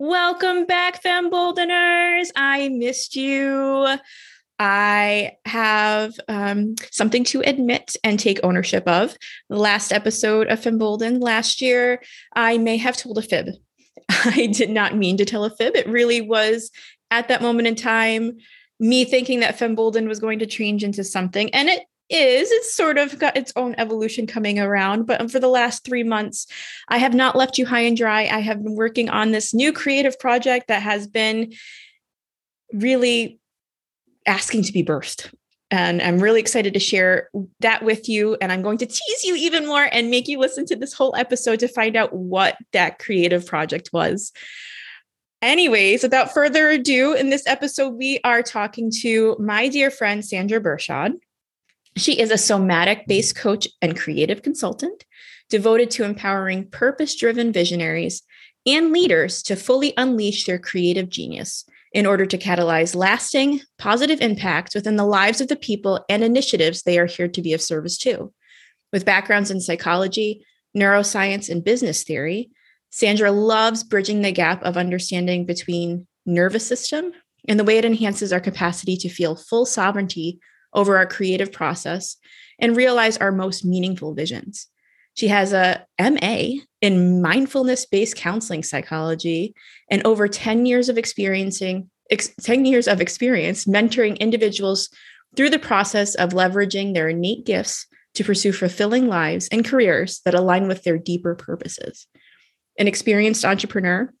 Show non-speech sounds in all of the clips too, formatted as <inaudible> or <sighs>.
Welcome back, Femboldeners. I missed you. I have um, something to admit and take ownership of. The last episode of Fembolden last year, I may have told a fib. <laughs> I did not mean to tell a fib. It really was at that moment in time me thinking that Fembolden was going to change into something, and it is. It's sort of got its own evolution coming around. But um, for the last three months, I have not left you high and dry. I have been working on this new creative project that has been really asking to be burst. And I'm really excited to share that with you. And I'm going to tease you even more and make you listen to this whole episode to find out what that creative project was. Anyways, without further ado, in this episode, we are talking to my dear friend, Sandra Bershad. She is a somatic based coach and creative consultant devoted to empowering purpose driven visionaries and leaders to fully unleash their creative genius in order to catalyze lasting positive impacts within the lives of the people and initiatives they are here to be of service to. With backgrounds in psychology, neuroscience, and business theory, Sandra loves bridging the gap of understanding between nervous system and the way it enhances our capacity to feel full sovereignty over our creative process and realize our most meaningful visions. She has a MA in mindfulness based counseling psychology and over 10 years of experiencing ex- 10 years of experience mentoring individuals through the process of leveraging their innate gifts to pursue fulfilling lives and careers that align with their deeper purposes. An experienced entrepreneur,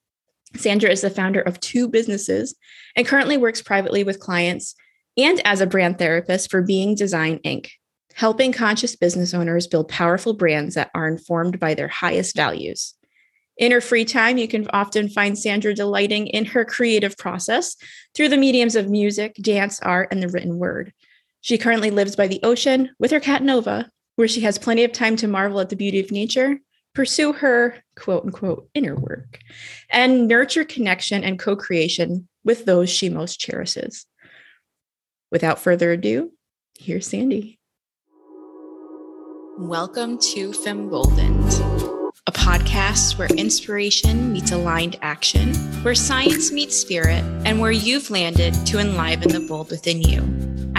Sandra is the founder of two businesses and currently works privately with clients and as a brand therapist for Being Design Inc., helping conscious business owners build powerful brands that are informed by their highest values. In her free time, you can often find Sandra delighting in her creative process through the mediums of music, dance, art, and the written word. She currently lives by the ocean with her cat Nova, where she has plenty of time to marvel at the beauty of nature, pursue her quote unquote inner work, and nurture connection and co creation with those she most cherishes. Without further ado, here's Sandy. Welcome to Femboldened, a podcast where inspiration meets aligned action, where science meets spirit, and where you've landed to enliven the bold within you.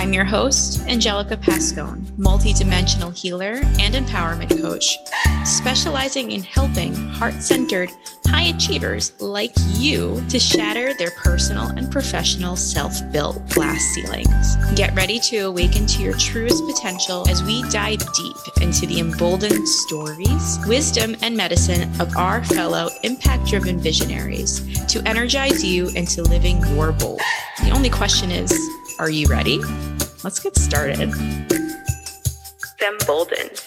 I'm your host, Angelica Pascone, multidimensional healer and empowerment coach, specializing in helping heart centered, high achievers like you to shatter their personal and professional self built glass ceilings. Get ready to awaken to your truest potential as we dive deep into the emboldened stories, wisdom, and medicine of our fellow impact driven visionaries to energize you into living your bold. The only question is, are you ready? Let's get started. Femboldened.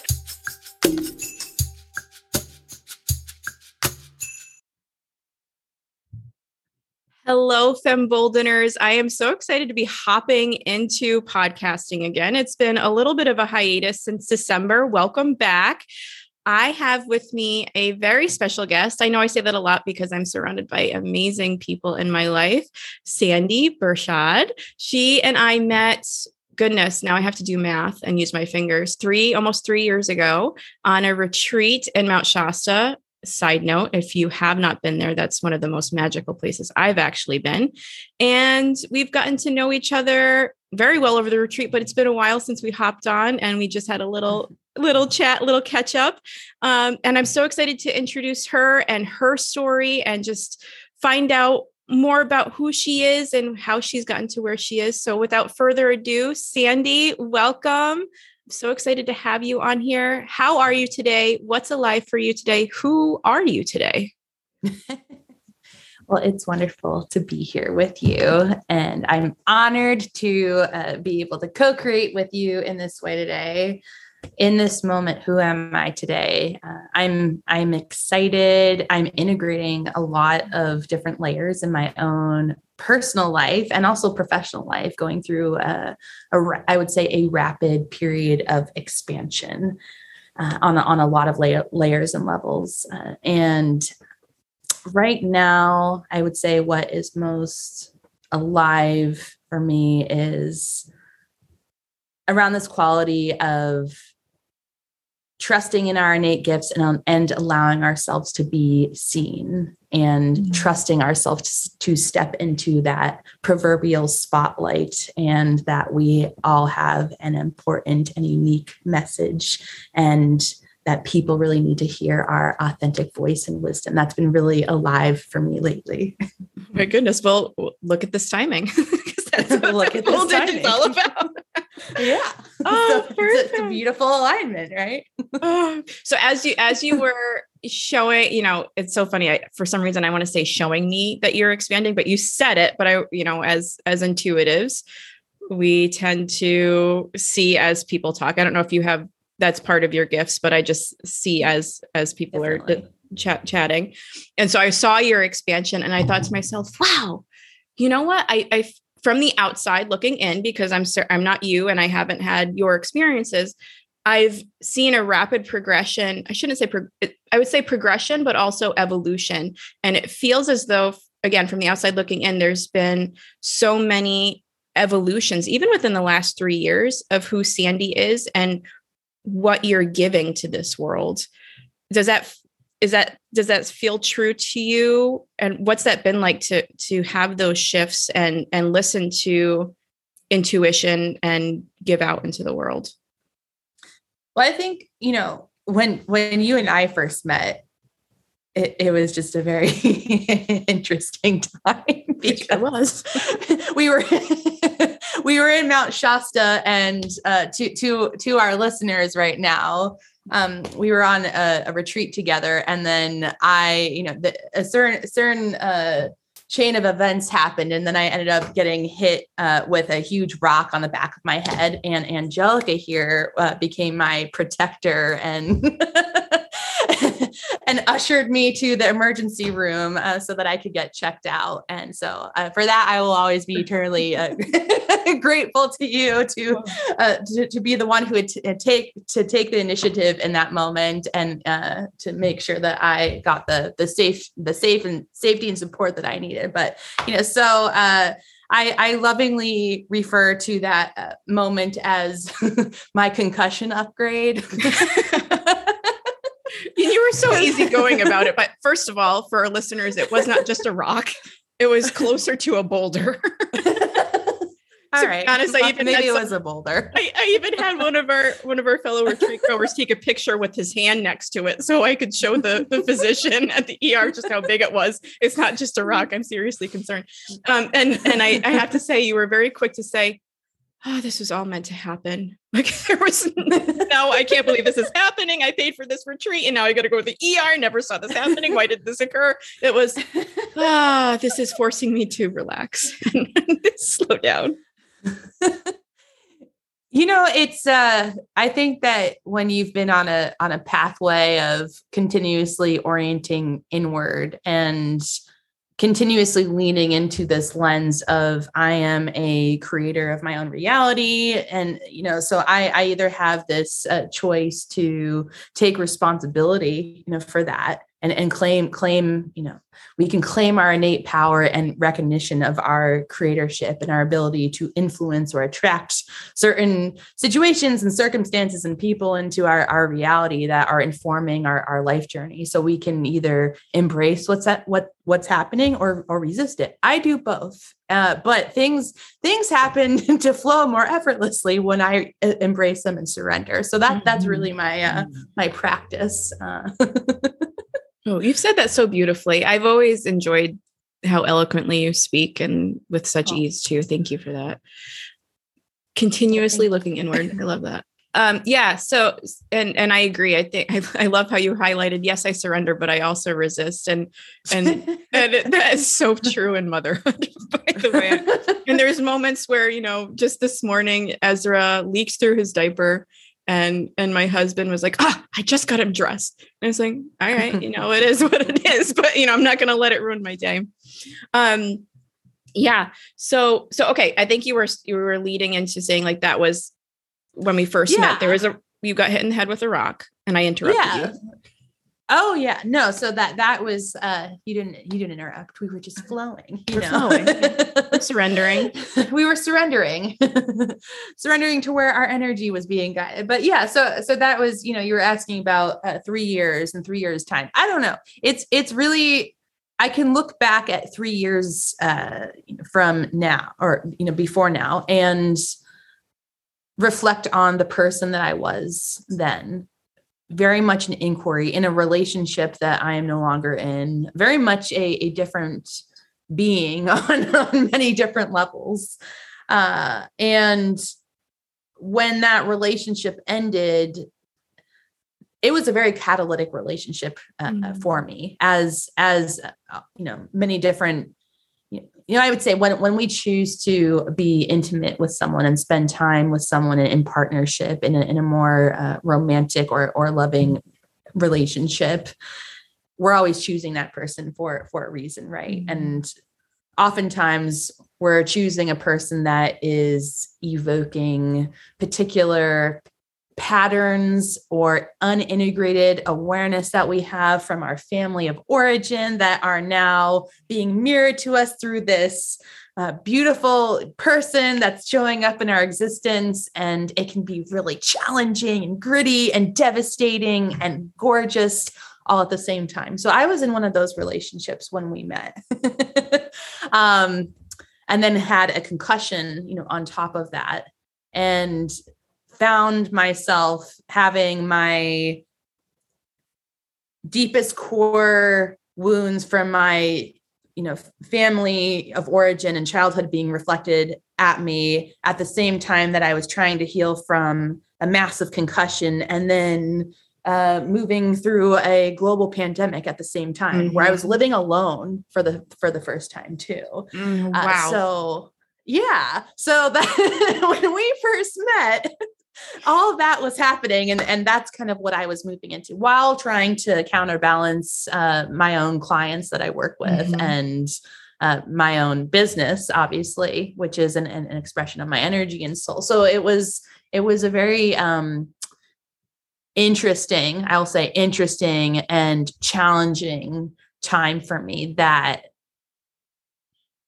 Hello, Femboldeners. I am so excited to be hopping into podcasting again. It's been a little bit of a hiatus since December. Welcome back. I have with me a very special guest. I know I say that a lot because I'm surrounded by amazing people in my life. Sandy Bershad. She and I met goodness, now I have to do math and use my fingers. Three, almost three years ago, on a retreat in Mount Shasta. Side note, if you have not been there, that's one of the most magical places I've actually been. And we've gotten to know each other very well over the retreat, but it's been a while since we hopped on and we just had a little little chat, little catch up. Um, and I'm so excited to introduce her and her story and just find out more about who she is and how she's gotten to where she is. So without further ado, Sandy, welcome. I'm so excited to have you on here. How are you today? What's alive for you today? Who are you today? <laughs> well, it's wonderful to be here with you. And I'm honored to uh, be able to co create with you in this way today in this moment who am i today? Uh, i'm i'm excited. I'm integrating a lot of different layers in my own personal life and also professional life going through a, a I would say a rapid period of expansion uh, on, on a lot of la- layers and levels. Uh, and right now i would say what is most alive for me is around this quality of trusting in our innate gifts and, um, and allowing ourselves to be seen and mm-hmm. trusting ourselves to step into that proverbial spotlight and that we all have an important and unique message and that people really need to hear our authentic voice and wisdom. That's been really alive for me lately. <laughs> my goodness. Well, look at this timing. <laughs> that's <laughs> what look at this all about. <laughs> yeah. <laughs> Oh, so it's, it's, a beautiful alignment, right? oh, so as you as you were showing, you know, it's so funny. I, for some reason, I want to say showing me that you're expanding, but you said it. But I, you know, as as intuitives, we tend to see as people talk. I don't know if you have that's part of your gifts, but I just see as as people Definitely. are chat chatting, and so I saw your expansion, and I thought to myself, wow. You know what? I, I from the outside looking in because I'm I'm not you and I haven't had your experiences. I've seen a rapid progression. I shouldn't say pro- I would say progression, but also evolution. And it feels as though, again, from the outside looking in, there's been so many evolutions, even within the last three years, of who Sandy is and what you're giving to this world. Does that is that does that feel true to you? And what's that been like to to have those shifts and and listen to intuition and give out into the world? Well i think you know when when you and i first met it, it was just a very <laughs> interesting time <laughs> because it was. we were <laughs> we were in mount shasta and uh, to to to our listeners right now um, we were on a, a, retreat together, and then I, you know, the, a certain certain uh, chain of events happened, and then I ended up getting hit uh, with a huge rock on the back of my head. And Angelica here uh, became my protector and <laughs> <laughs> and ushered me to the emergency room uh, so that I could get checked out. And so uh, for that, I will always be eternally uh, <laughs> grateful to you to, uh, to, to be the one who would t- uh, take to take the initiative in that moment and uh, to make sure that I got the the safe the safe and safety and support that I needed. But you know, so. I, I, lovingly refer to that moment as <laughs> my concussion upgrade. You were so easygoing <laughs> about it. But first of all, for our listeners, it was not just a rock; it was closer to a boulder. <laughs> All right. Honestly, I even maybe it was a boulder. <laughs> I, I, even had one of our one of our fellow retreat goers take a picture with his hand next to it, so I could show the the physician at the ER just how big it was. It's not just a rock. I'm seriously concerned. Um, and and I, I have to say, you were very quick to say, oh, this was all meant to happen. <laughs> Like there was <laughs> no, I can't believe this is happening. I paid for this retreat and now I got to go to the ER. never saw this happening. Why did this occur? It was, <laughs> ah, this is forcing me to relax and slow down. you know, it's uh I think that when you've been on a on a pathway of continuously orienting inward and continuously leaning into this lens of i am a creator of my own reality. And you know so i i either have this uh, choice to take responsibility you know for that and, and claim claim you know we can claim our innate power and recognition of our creatorship and our ability to influence or attract certain situations and circumstances and people into our, our reality that are informing our, our life journey so we can either embrace what's that what what's happening or or resist it i do both uh, but things things happen <laughs> to flow more effortlessly when i uh, embrace them and surrender so that that's really my uh, mm-hmm. my practice uh. <laughs> Oh, you've said that so beautifully. I've always enjoyed how eloquently you speak and with such oh. ease too. Thank you for that. Continuously looking inward. I love that. <laughs> Um, yeah. So, and and I agree. I think I, I love how you highlighted. Yes, I surrender, but I also resist, and and <laughs> and it, that is so true in motherhood. <laughs> By the way, and there's moments where you know, just this morning, Ezra leaks through his diaper, and and my husband was like ah i just got him dressed and it's like all right you know it is <laughs> what it is but you know i'm not going to let it ruin my day um yeah so so okay i think you were you were leading into saying like that was when we first yeah. met there was a you got hit in the head with a rock and i interrupted yeah. you Oh yeah, no. So that that was uh you didn't you didn't interrupt. We were just flowing. You We're know? flowing. <laughs> surrendering. we were surrendering, <laughs> surrendering to where our energy was being guided. But yeah, so so that was you know you were asking about uh, three years and three years time. I don't know. It's it's really I can look back at three years uh, from now or you know before now and reflect on the person that I was then very much an inquiry in a relationship that I am no longer in, very much a, a different being <laughs> on, on many different levels. Uh, and when that relationship ended, it was a very catalytic relationship uh, mm-hmm. for me as as uh, you know many different you know, I would say when when we choose to be intimate with someone and spend time with someone in, in partnership in a, in a more uh, romantic or or loving relationship, we're always choosing that person for for a reason, right? Mm-hmm. And oftentimes we're choosing a person that is evoking particular patterns or unintegrated awareness that we have from our family of origin that are now being mirrored to us through this uh, beautiful person that's showing up in our existence. And it can be really challenging and gritty and devastating and gorgeous all at the same time. So I was in one of those relationships when we met. <laughs> um, and then had a concussion, you know, on top of that. And found myself having my deepest core wounds from my you know family of origin and childhood being reflected at me at the same time that i was trying to heal from a massive concussion and then uh, moving through a global pandemic at the same time mm-hmm. where i was mm-hmm. living alone for the for the first time too mm, wow uh, so yeah so <laughs> that when we first met all of that was happening and, and that's kind of what i was moving into while trying to counterbalance uh, my own clients that i work with mm-hmm. and uh, my own business obviously which is an, an, expression of my energy and soul so it was it was a very um, interesting i'll say interesting and challenging time for me that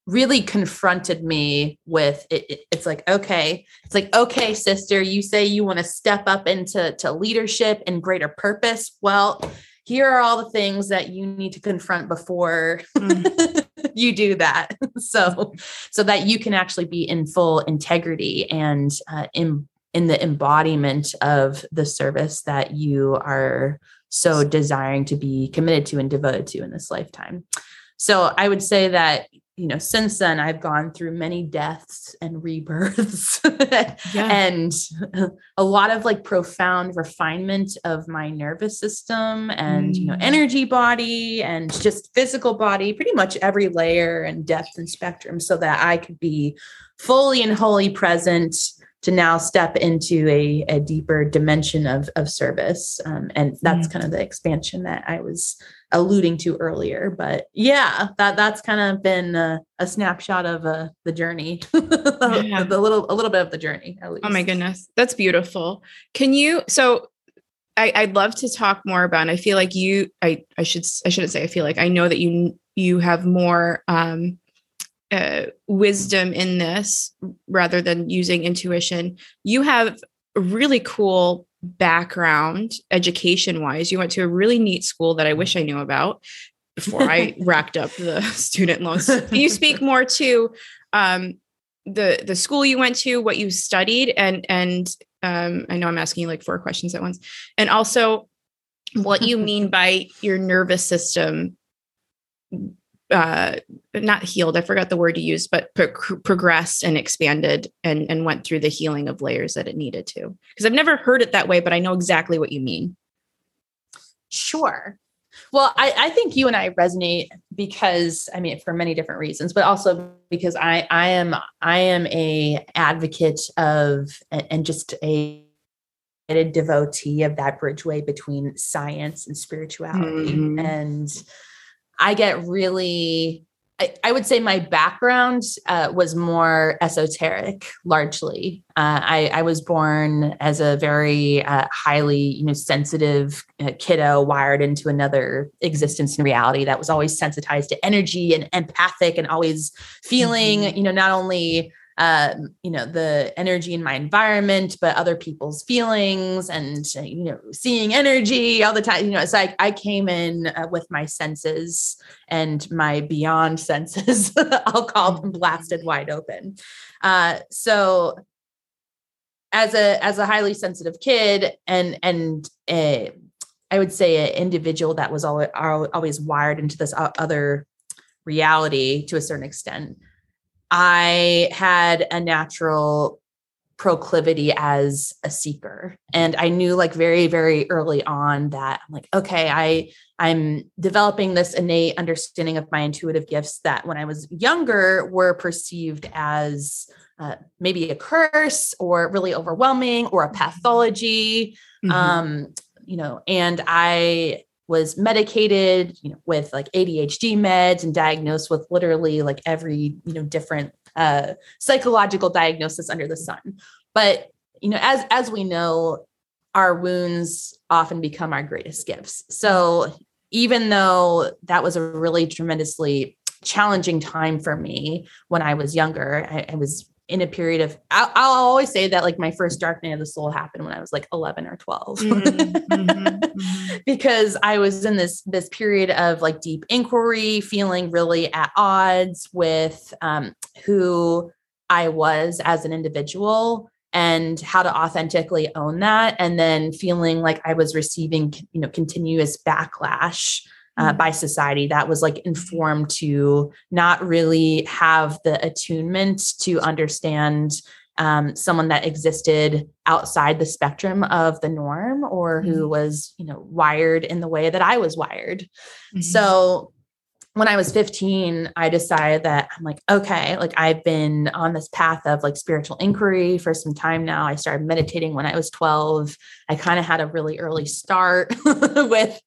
really confronted me with it, it, it's like okay it's like okay sister you say you want to step up into to leadership and greater purpose. Well here are all the things that you need to confront before mm. <laughs> you do that. <laughs> So so that you can actually be in full integrity and uh, in in the embodiment of the service that you are so desiring to be committed to and devoted to in this lifetime. So i would say that you know, since then I've gone through many deaths and rebirths <laughs> yeah. and a lot of like profound refinement of my nervous system and, mm. you know, mm. energy body and just physical body, pretty much every layer and depth and spectrum so that I could be fully and wholly present to now step into a, a deeper dimension of, of service. Um, and that's mm. kind of the expansion that I was alluding to earlier. But yeah, that that's kind of been a, a snapshot of uh, the journey, <laughs> yeah. the little a little bit of the journey. Oh my goodness, that's beautiful. Can you? So I, would love to talk more about. I feel like you. I I should I shouldn't say. I feel like I know that you you have more um, uh, wisdom in this rather than using intuition. You have a really cool background education wise. You went to a really neat school that I wish I knew about before I <laughs> racked up the <laughs> student loans. Can you speak more to um, the the school you went to, what you studied, and and um, I know I'm asking you like four questions at once, and also what you <laughs> mean by your nervous system uh not healed i forgot the word you used but pro- progressed and expanded and and went through the healing of layers that it needed to. Because i've never heard it that way but i know exactly what you mean. Sure. Well I, I think you and i resonate because i mean for many different reasons but also because i i am i am a advocate of and just a a devotee of that bridgeway between science and spirituality mm-hmm. and I get really I, I, would say my background uh, was more esoteric, largely. Uh, I, I, was born as a very uh, highly, you know, sensitive uh, kiddo, wired into another existence and reality that was always sensitized to energy and empathic, and always feeling, mm-hmm. you know, not only um, you know the energy in my environment but other people's feelings and you know seeing energy all the time you know it's like i came in uh, with my senses and my beyond <laughs> senses. I'll call them blasted wide open. Uh, so as a as a highly sensitive kid and and a, I would say an individual that was always, always wired into this other reality to a certain extent I had a natural proclivity as a seeker and i knew like very very early on that i'm like okay i i'm developing this innate understanding of my intuitive gifts that when i was younger were perceived as uh, maybe a curse or really overwhelming or a mm-hmm. pathology mm-hmm. um you know and i was medicated you know with like adhd meds and diagnosed with literally like every you know different uh, psychological diagnosis under the sun. But you know as as we know our wounds often become our greatest gifts. So even though that was a really tremendously challenging time for me when i was younger I, I was in a period of I'll, I'll, always say that like my first dark night of the soul happened when i was like 11 or 12 mm-hmm, mm-hmm, <laughs> mm-hmm. because i was in this this period of like deep inquiry feeling really at odds with um, who i was as an individual and how to authentically own that and then feeling like i was receiving you know continuous backlash uh, mm-hmm. by society that was like informed to not really have the attunement to understand um, someone that existed outside the spectrum of the norm or who mm-hmm. was you know wired in the way that i was wired mm-hmm. so when I was 15, I decided that I'm like, okay, like I've been on this path of like spiritual inquiry for some time now. I started meditating when I was 12. I kind of had a really early start <laughs> with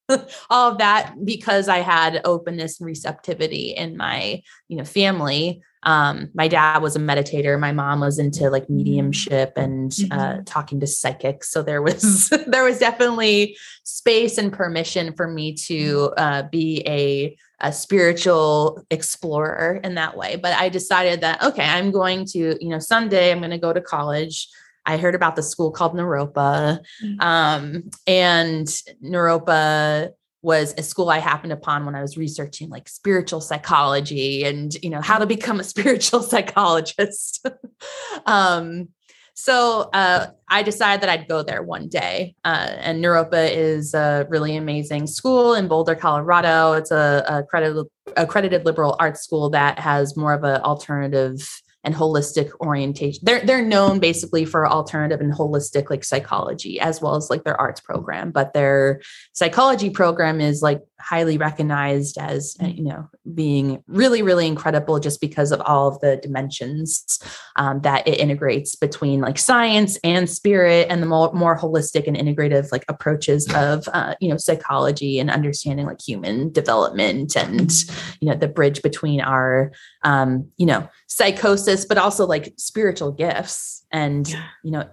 all of that because I had openness and receptivity in my, you know, family. Um, my dad was a meditator. My mom was into like mediumship and uh, mm-hmm. talking to psychics. So there was <laughs> there was definitely space and permission for me to uh, be a a spiritual explorer in that way. But I decided that, okay, I'm going to, you know, someday I'm going to go to college. I heard about the school called Naropa. Mm-hmm. Um, and Naropa was a school I happened upon when I was researching like spiritual psychology and, you know, how to become a <laughs> spiritual psychologist. <laughs> um, so uh, I decided that I'd go there one day. Uh, and Naropa is a really amazing school in Boulder, Colorado. It's a, a accredited, accredited liberal arts school that has more of an alternative and holistic orientation. They're they're known basically for alternative and holistic like psychology as well as like their arts program, but their psychology program is like highly recognized as uh, you know being really really incredible just because of all of the dimensions um, that it integrates between like science and spirit and the more, more holistic and integrative like approaches of uh, you know psychology and understanding like human development and you know the bridge between our um, you know psychosis but also like spiritual gifts and you know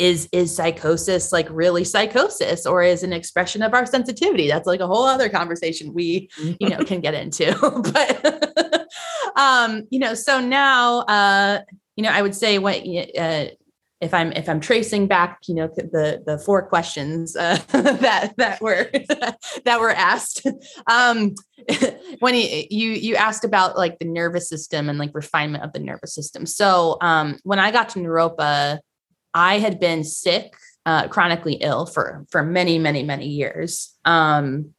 is is psychosis like really psychosis or is an expression of our sensitivity? That's like a whole other conversation we you know can get into <laughs> but um you know so now uh you know i would say what uh if i'm if i'm tracing back you know the the four questions uh, <laughs> that that were <laughs> that were asked um when you, you asked about like the nervous system and like refinement of the nervous system. So um when i got to naropa I had been sick, uh, chronically ill for for many, many, many years um,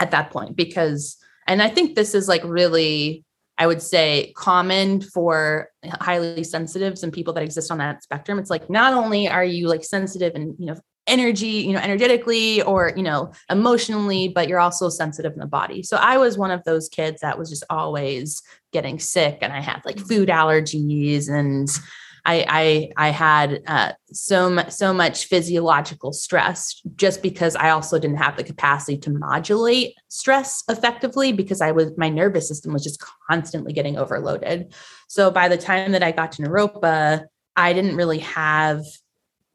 at that point because, and I think this is like really, I would say, common for highly sensitives and people that exist on that spectrum. It's like not only are you like sensitive and you know energy, you know, energetically or, you know, emotionally, but you're also sensitive in the body. So I was one of those kids that was just always getting sick and I had like food allergies and I I, I had uh, so so much physiological stress just because I also didn't have the capacity to modulate stress effectively because I was my nervous system was just constantly getting overloaded. So by the time that I got to Naropa, I didn't really have.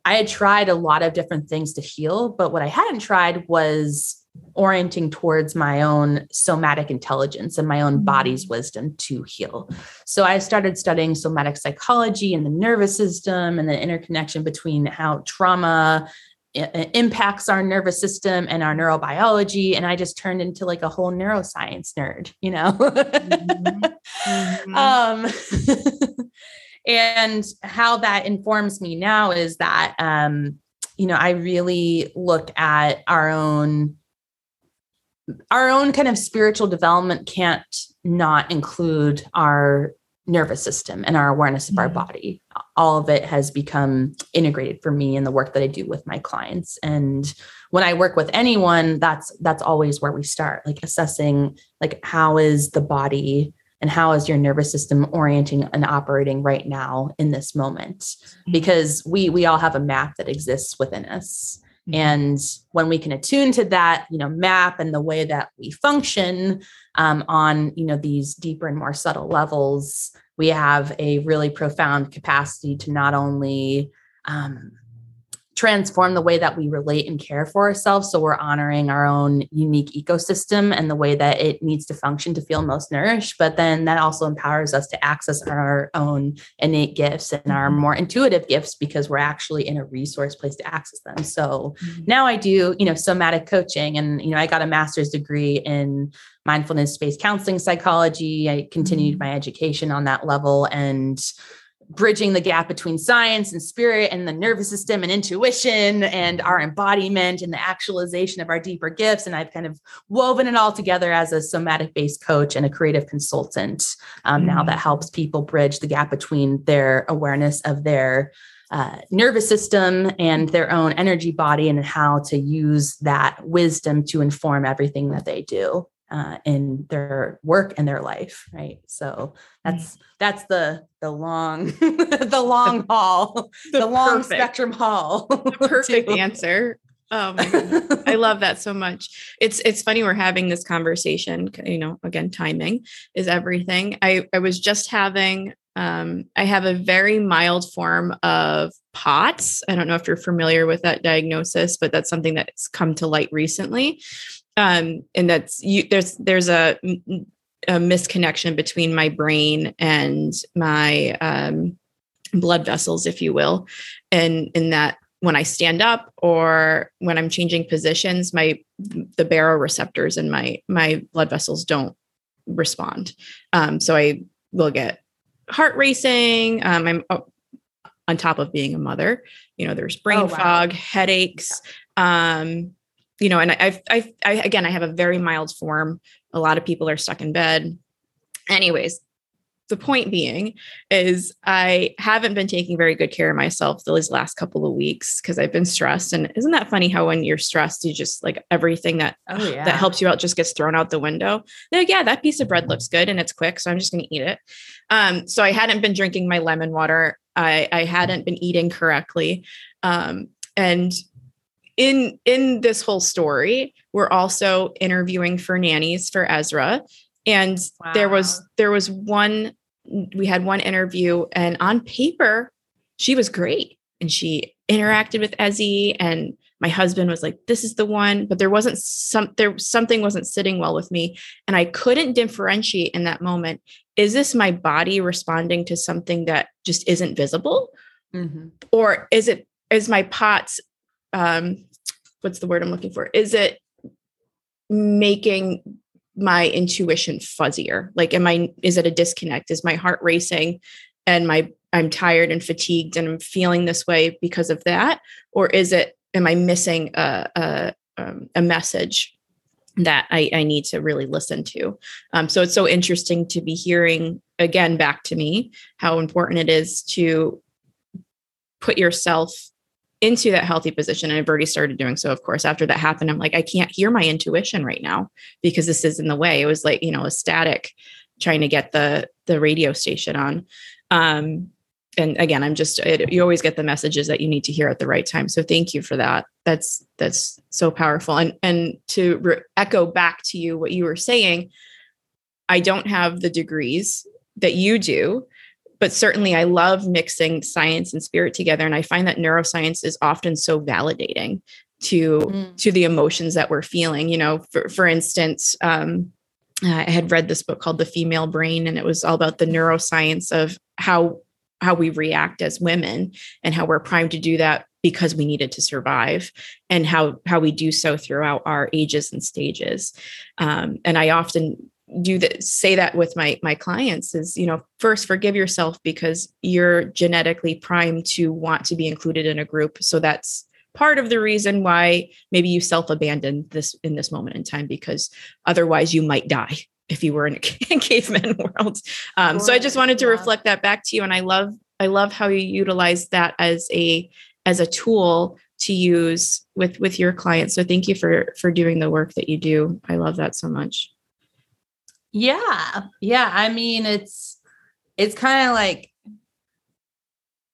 I had tried a lot of different things to heal, but what I hadn't tried was orienting towards my own somatic intelligence and my own mm-hmm. body's wisdom to heal. So I started studying somatic psychology and the nervous system and the interconnection between how trauma impacts our nervous system and our neurobiology and i just turned into like a whole neuroscience nerd you know mm-hmm. <laughs> Mm-hmm. um <laughs> and how that informs me now is that um you know i really look at our own our own kind of spiritual development can't not include our nervous system and our awareness of mm-hmm. our body. All of it has become integrated for me in the work that I do with my clients. And when I work with anyone, that's that's always where we start, like assessing like how is the body and how is your nervous system orienting and operating right now in this moment? Mm-hmm. Because we we all have a map that exists within us. Mm-hmm. And when we can attune to that, you know, map and the way that we function um, on, you know, these deeper and more subtle levels, we have a really profound capacity to not only um, transform the way that we relate and care for ourselves. So we're honoring our own unique ecosystem and the way that it needs to function to feel most nourished. But then that also empowers us to access our own innate gifts and our mm-hmm. more intuitive gifts because we're actually in a resource place to access them. So mm-hmm. now I do, you know, somatic coaching and, you know, I got a master's degree in mindfulness based counseling psychology. I continued mm-hmm. my education on that level and bridging the gap between science and spirit and the nervous system and intuition and our embodiment and the actualization of our deeper gifts. And I've kind of woven it all together as a somatic based coach and a creative consultant um, mm-hmm. now that helps people bridge the gap between their awareness of their uh, nervous system and their own energy body and how to use that wisdom to inform everything that they do uh, in their work and their life right? So that's that's the the long <laughs> the long haul the, the long spectrum haul perfect answer. Goodness. <laughs> i love that so much. It's it's funny we're having this conversation you know again timing is everything. I i was just having um, I have a very mild form of POTS. I don't know if you're familiar with that diagnosis, but that's something that's come to light recently um, and that's you there's there's a, a misconnection between my brain and my um, blood vessels if you will and in that when i stand up or when i'm changing positions my the baroreceptors in my my blood vessels don't respond um, so i will get heart racing um, i'm oh, on top of being a mother you know there's brain oh, wow. fog headaches um, you know, and I've, I've, I, again, I have a very mild form. A lot of people are stuck in bed. Anyways, the point being is I haven't been taking very good care of myself these last couple of weeks because I've been stressed. And isn't that funny how when you're stressed, you just like everything that oh, yeah. that helps you out just gets thrown out the window. Like, yeah, that piece of bread looks good and it's quick, so I'm just going to eat it. Um, so I hadn't been drinking my lemon water. I, I hadn't been eating correctly. Um, and in in this whole story we're also interviewing for nannies for ezra and wow. there was there was one we had one interview and on paper she was great and she interacted with ezzy and my husband was like this is the one but there wasn't some there something wasn't sitting well with me and i couldn't differentiate in that moment is this my body responding to something that just isn't visible mm-hmm. or is it is my pots um what's the word I'm looking for? Is it making my intuition fuzzier? Like, am I, is it a disconnect? Is my heart racing and my, I'm tired and fatigued and I'm feeling this way because of that? Or is it, am I missing a, a, um, a message that I, I, need to really listen to. Um, so it's so interesting to be hearing again back to me how important it is to put yourself into that healthy position. And I've already started doing so, of course. After that happened, I'm like, I can't hear my intuition right now because this is in the way. It was like, you know, a static trying to get the the radio station on. Um, and again, I'm just it, you always get the messages that you need to hear at the right time. So thank you for that. That's that's so powerful. And and to re- echo back to you what you were saying, I don't have the degrees that you do, but certainly I love mixing science and spirit together. And I find that neuroscience is often so validating to mm. to the emotions that we're feeling. You know, for for instance, um, I had read this book called The Female Brain, and it was all about the neuroscience of how how we react as women and how we're primed to do that because we needed to survive and how how we do so throughout our ages and stages um, and i often do that say that with my my clients is you know first forgive yourself because you're genetically primed to want to be included in a group so that's part of the reason why maybe you self abandon this in this moment in time because otherwise you might die <laughs> if you were in a <laughs> caveman world. Um, sure. So I just wanted to yeah. reflect that back to you, and I love I love how you utilize that as a as a tool to use with with your clients. So thank you for for doing the work that you do. I love that so much. Yeah, yeah. I mean, it's it's kind of like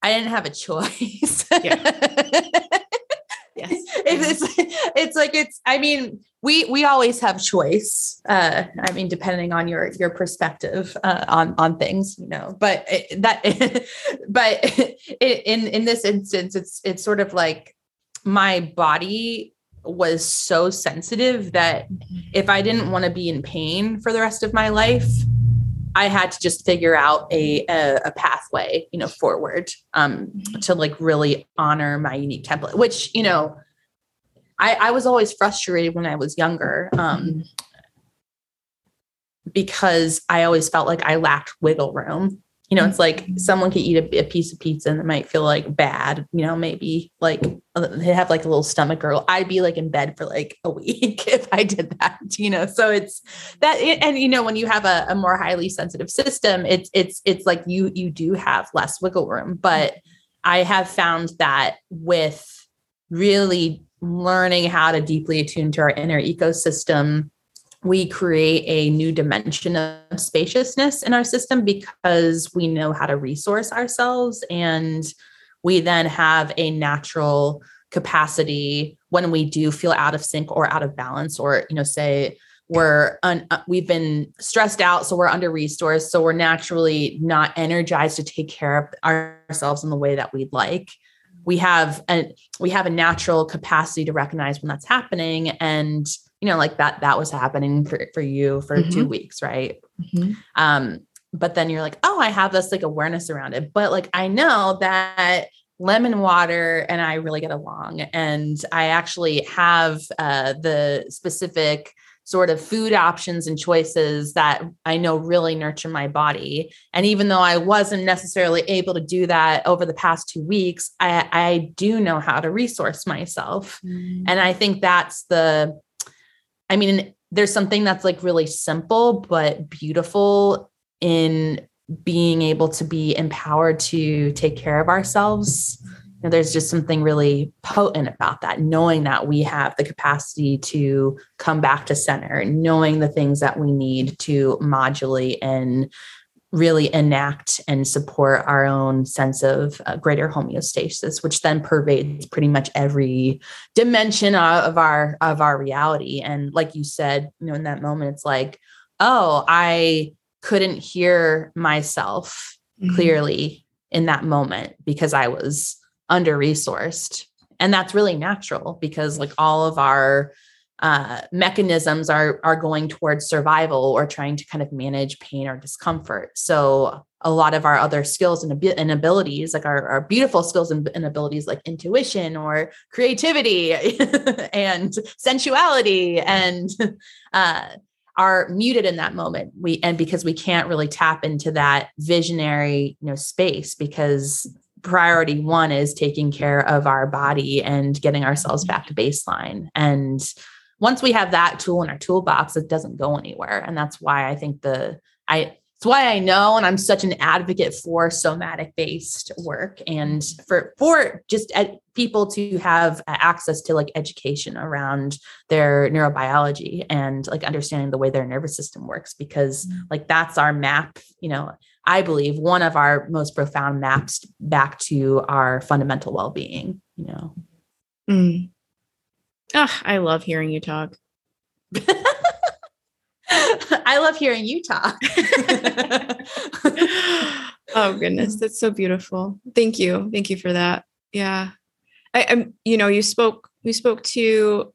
I didn't have a choice. Yeah. <laughs> yes. it's it's like it's I mean, we we always have choice. Uh I mean depending on your your perspective uh on on things, you know. But it, that <laughs> but <laughs> it, in in this instance it's it's sort of like my body was so sensitive that if I didn't want to be in pain for the rest of my life, I had to just figure out a a, a pathway, you know, forward um, to like really honor my unique template. Which you know, I I was always frustrated when I was younger um, because I always felt like I lacked wiggle room you know, it's like mm-hmm. someone could eat a, a, piece of pizza and it might feel like bad, you know, maybe like uh, they have like a little stomach gurgle. I'd be like in bed for like a week <laughs> if I did that, you know. So it's that, and you know, when you have a, a more highly sensitive system, it's it's it's like you you do have less wiggle room. But I have found that with really learning how to deeply attune to our inner ecosystem we create a new dimension of spaciousness in our system because we know how to resource ourselves and we then have a natural capacity when we do feel out of sync or out of balance or you know say we're un, uh, we've been stressed out so we're under resourced so we're naturally not energized to take care of ourselves in the way that we'd like. We have a we have a natural capacity to recognize when that's happening and you know, like that, that was happening for, for you for mm-hmm. two weeks. Right. Mm-hmm. Um, but then you're like, oh, I have this like awareness around it. But like, I know that lemon water and I really get along. And I actually have uh, the specific sort of food options and choices that I know really nurture my body. And even though I wasn't necessarily able to do that over the past two weeks, I, I do know how to resource myself. Mm. And I think that's the I mean, there's something that's like really simple but beautiful in being able to be empowered to take care of ourselves. You know, there's just something really potent about that, knowing that we have the capacity to come back to center, knowing the things that we need to modulate and really enact and support our own sense of uh, greater homeostasis which then pervades pretty much every dimension of our of our reality and like you said you know in that moment it's like oh i couldn't hear myself mm-hmm. clearly in that moment because i was under resourced and that's really natural because like all of our uh, mechanisms are are going towards survival or trying to kind of manage pain or discomfort. So a lot of our other skills and, and abilities, like our, our beautiful skills and, and abilities, like intuition or creativity <laughs> and sensuality, and <laughs> uh, are muted in that moment. We and because we can't really tap into that visionary, you know, space because priority one is taking care of our body and getting ourselves back to baseline and once we have that tool in our toolbox, it doesn't go anywhere. And that's why I think the I it's why I know and I'm such an advocate for somatic based work and for for just ed- people to have access to like education around their neurobiology and like understanding the way their nervous system works because mm. like that's our map, you know, I believe one of our most profound maps back to our fundamental well-being, you know. Mm. Oh, I love hearing you talk. <laughs> I love hearing you talk. <laughs> oh goodness, that's so beautiful. Thank you. Thank you for that. Yeah. I, am you know, you spoke we spoke to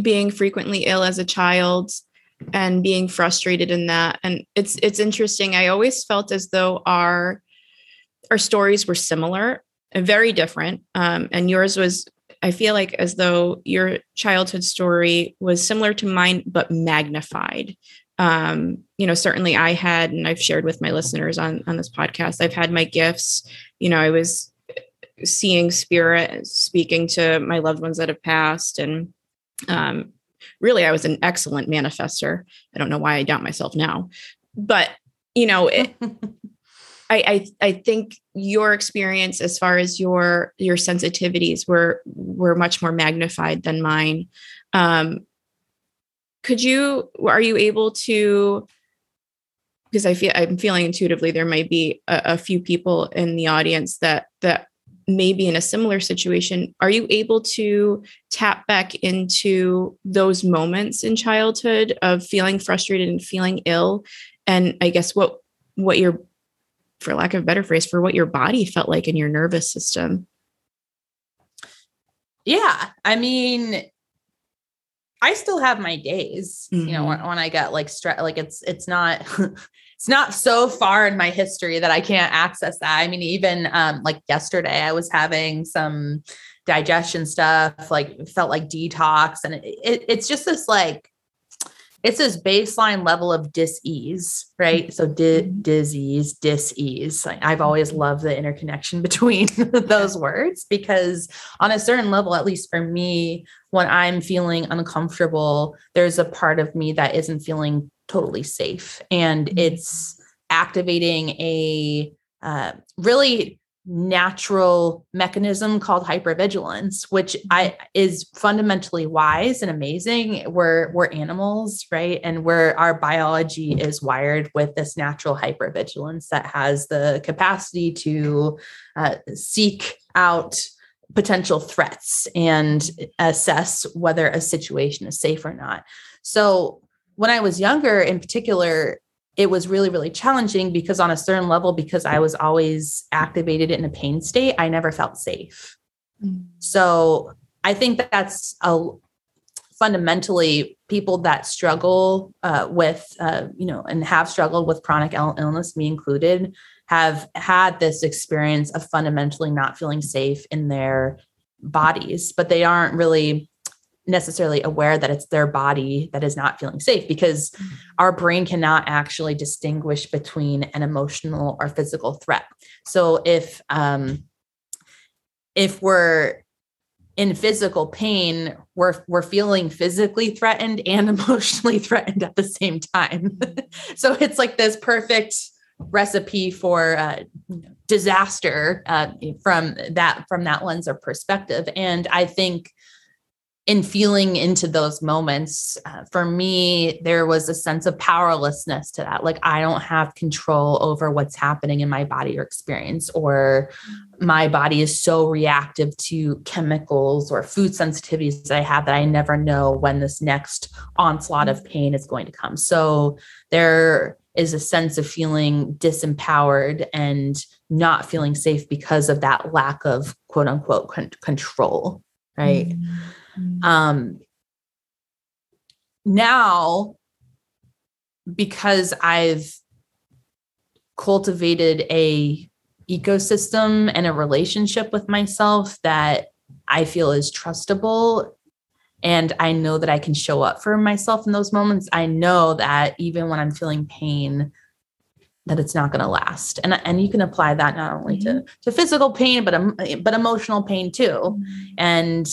being frequently ill as a child and being frustrated in that. And it's it's interesting. I always felt as though our our stories were similar and very different. Um, and yours was I feel like as though your childhood story was similar to mine, but magnified. Um, you know, certainly I had, and I've shared with my listeners on on this podcast, I've had my gifts. You know, I was seeing spirit, speaking to my loved ones that have passed, and um, really, I was an excellent manifester. I don't know why I doubt myself now, but you know, it, <laughs> I, I I think your experience as far as your your sensitivities were were much more magnified than mine. Um, could you are you able to because I feel I'm feeling intuitively there might be a, a few people in the audience that that may be in a similar situation. Are you able to tap back into those moments in childhood of feeling frustrated and feeling ill? And I guess what what your for lack of a better phrase, for what your body felt like in your nervous system. Yeah. I mean, I still have my days, mm-hmm. you know, when, mm-hmm. when I get like stress, like it's, it's not, <laughs> it's not so far in my history that I can't access that. I mean, even um, like yesterday, I was having some digestion stuff, like felt like detox. And it, it, it's just this like it's this baseline level of dis-ease, right? So di- mm-hmm. disease, dis-ease. I've always loved the interconnection <laughs> between those words because on a certain level, at least for me, when I'm feeling uncomfortable, there's a part of me that isn't feeling totally safe. And mm-hmm. it's activating a uh, really natural mechanism called hypervigilance which i mm-hmm. is fundamentally wise and amazing. We're we're animals right? And where our biology is wired with this natural hypervigilance that has the capacity to uh, seek out potential threats and assess whether a situation is safe or not. So when i was younger in particular it was really really challenging because on a certain level because i was always activated in a pain state i never felt safe mm. so i think that that's a fundamentally people that struggle uh, with uh, you know and have struggled with chronic illness me included have had this experience of fundamentally not feeling safe in their bodies but they aren't really necessarily aware that it's their body that is not feeling safe because mm-hmm. our brain cannot actually distinguish between an emotional or physical threat. So if um, if we're in physical pain, we're we're feeling physically threatened and <laughs> emotionally threatened at the same time. <laughs> So it's like this perfect recipe for uh, disaster uh, from that from that lens or perspective. And I think in feeling into those moments, uh, for me, there was a sense of powerlessness to that. Like, I don't have control over what's happening in my body or experience, or my body is so reactive to chemicals or food sensitivities that I have that I never know when this next onslaught of pain is going to come. So, there is a sense of feeling disempowered and not feeling safe because of that lack of quote unquote con- control. Right. Mm-hmm Mm-hmm. Um, now, because I've cultivated a ecosystem and a relationship with myself that I feel is trustable and I know that I can show up for myself in those moments. I know that even when I'm feeling pain, that it's not going to last. And and you can apply that not only mm-hmm. to to physical pain but um, but emotional pain too. Mm-hmm. And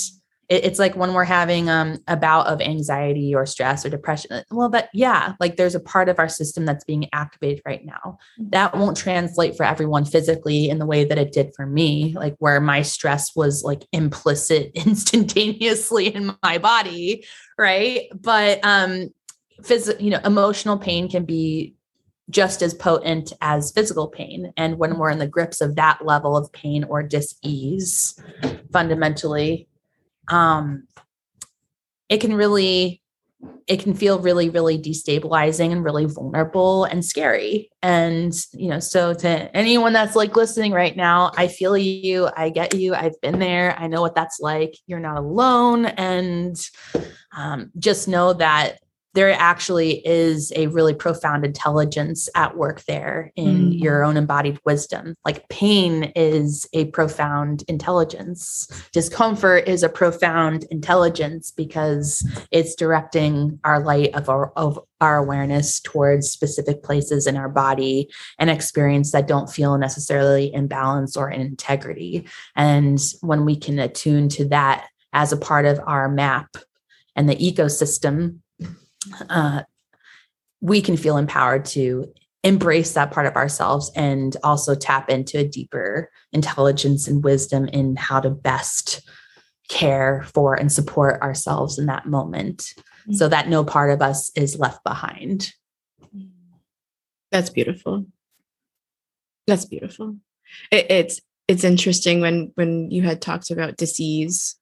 it, it's like when we're having um, a bout of anxiety or stress or depression. Uh, well, that, yeah, like there's a part of our system that's being activated right now. Mm-hmm. That won't translate for everyone physically in the way that it did for me, like where my stress was like implicit <laughs> instantaneously in my body. Right. But, um, physical, you know, emotional pain can be just as potent as physical pain. And when we're in the grips of that level of pain or dis-ease, fundamentally, um, it can really it can feel really really destabilizing and really vulnerable and scary. And you know so to anyone that's like listening right now i feel you i get you i've been there i know what that's like. You're not alone and um, just know that there actually is a really profound intelligence at work there in mm. your own embodied wisdom. Like pain is a profound intelligence, discomfort is a profound intelligence because it's directing our light of our, of our awareness towards specific places in our body and experience that don't feel necessarily in balance or in integrity. And when we can attune to that as a part of our map and the ecosystem uh, we can feel empowered to embrace that part of ourselves and also tap into a deeper intelligence and wisdom in how to best care for and support ourselves in that moment mm-hmm. so that no part of us is left behind. That's beautiful. That's beautiful. It, it's it's interesting when when you had talked about disease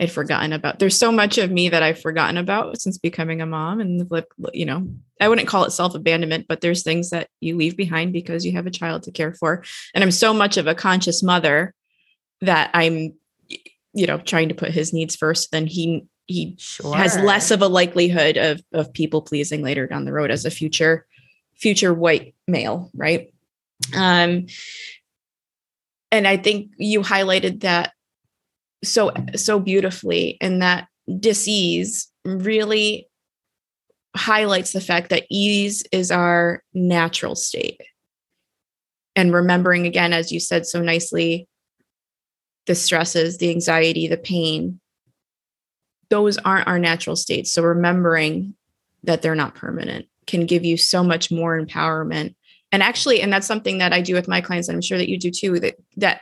I'd forgotten about. There's so much of me that I've forgotten about since becoming a mom. And like, you know, I wouldn't call it self abandonment, but there's things that you leave behind because you have a child to care for. And I'm so much of a conscious mother that I'm, you know, trying to put his needs first. Then he he sure. has less of a likelihood of of people pleasing later down the road as a future future white male, right? Um, and I think you highlighted that so so beautifully and that disease really highlights the fact that ease is our natural state. And remembering again as you said so nicely the stresses the anxiety the pain those aren't our natural states. So remembering that they're not permanent can give you so much more empowerment. And actually and that's something that i do with my clients and i'm sure that you do too that that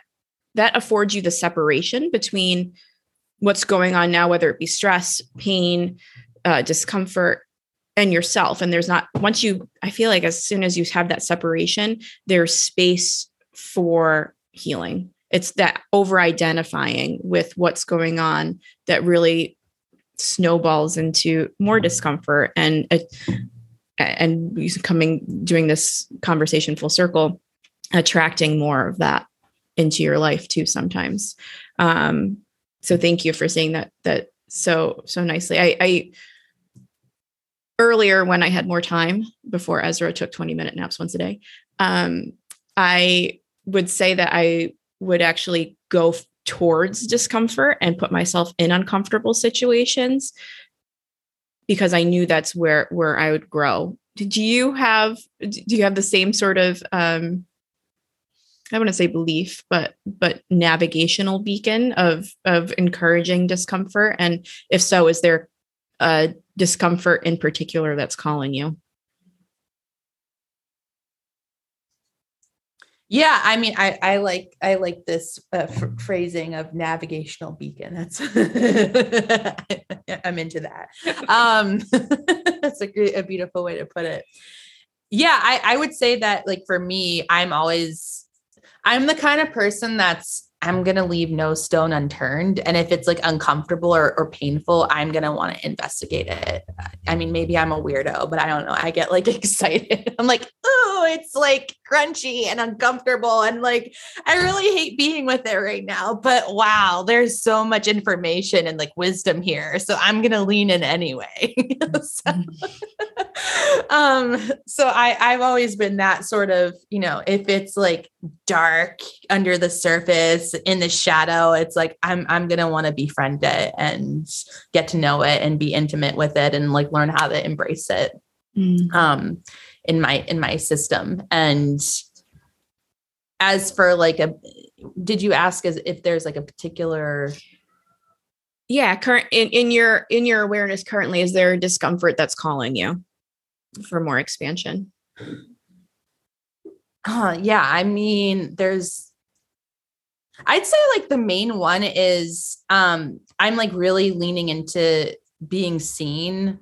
that affords you the separation between what's going on now, whether it be stress, pain, uh, discomfort, and yourself. And there's not, once you, I feel like as soon as you have that separation, there's space for healing. It's that over identifying with what's going on that really snowballs into more discomfort and uh, and coming doing this conversation full circle attracting more of that into your life too sometimes. Um so thank you for saying that that so so nicely. I i earlier when i had more time before ezra took 20 minute naps once a day um i would say that i would actually go f- towards discomfort and put myself in uncomfortable situations because i knew that's where where i would grow. Did you have do you have the same sort of um I wouldn't say belief, but but navigational beacon of of encouraging discomfort? And if so, is there a discomfort in particular that's calling you? Yeah, I mean, I I like I like this uh, f- phrasing of navigational beacon. That's <laughs> I'm into that. Um, <laughs> that's a great, a beautiful way to put it. Yeah, I I would say that like for me, I'm always I'm the kind of person that's I'm going to leave no stone unturned. And if it's like uncomfortable or, or painful, I'm going to want to investigate it. I mean, maybe I'm a weirdo, but I don't know. I get like <laughs> excited. I'm like, oh, it's like crunchy and uncomfortable. And like, I really hate being with it right now. But wow, there's so much information and like wisdom here. So I'm going to lean in anyway. <laughs> so, <laughs> um, so I, I've always been that sort of, you know, if it's like dark under the surface, in the shadow it's like i'm i'm gonna want to befriend it and get to know it and be intimate with it and like learn how to embrace it mm. um in my in my system and as for like a did you ask as if there's like a particular yeah current in, in your in your awareness currently is there a discomfort that's calling you for more expansion uh, yeah i mean there's i'd say like the main one is um i'm like really leaning into being seen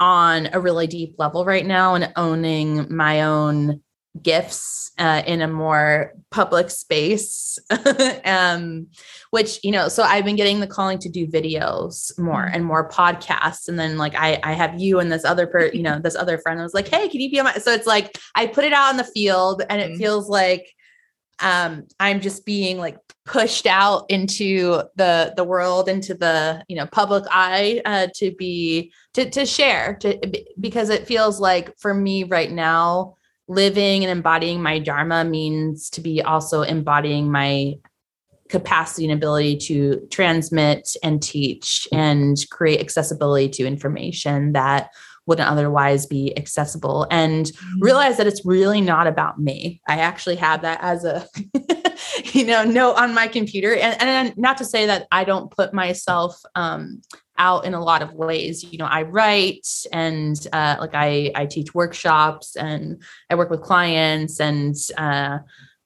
on a really deep level right now and owning my own gifts uh, in a more public space <laughs> um, which you know so i've been getting the calling to do videos more mm-hmm. and more podcasts and then like i i have you and this other per you know this other friend I was like hey can you be on my so it's like i put it out in the field and it mm-hmm. feels like um i'm just being like pushed out into the the world into the you know public eye uh, to be to to share to because it feels like for me right now living and embodying my dharma means to be also embodying my capacity and ability to transmit and teach and create accessibility to information that wouldn't otherwise be accessible and mm-hmm. realize that it's really not about me. I actually have that as a <laughs> you know note on my computer and, and not to say that I don't put myself um, out in a lot of ways. You know, I write and uh, like I I teach workshops and I work with clients and uh,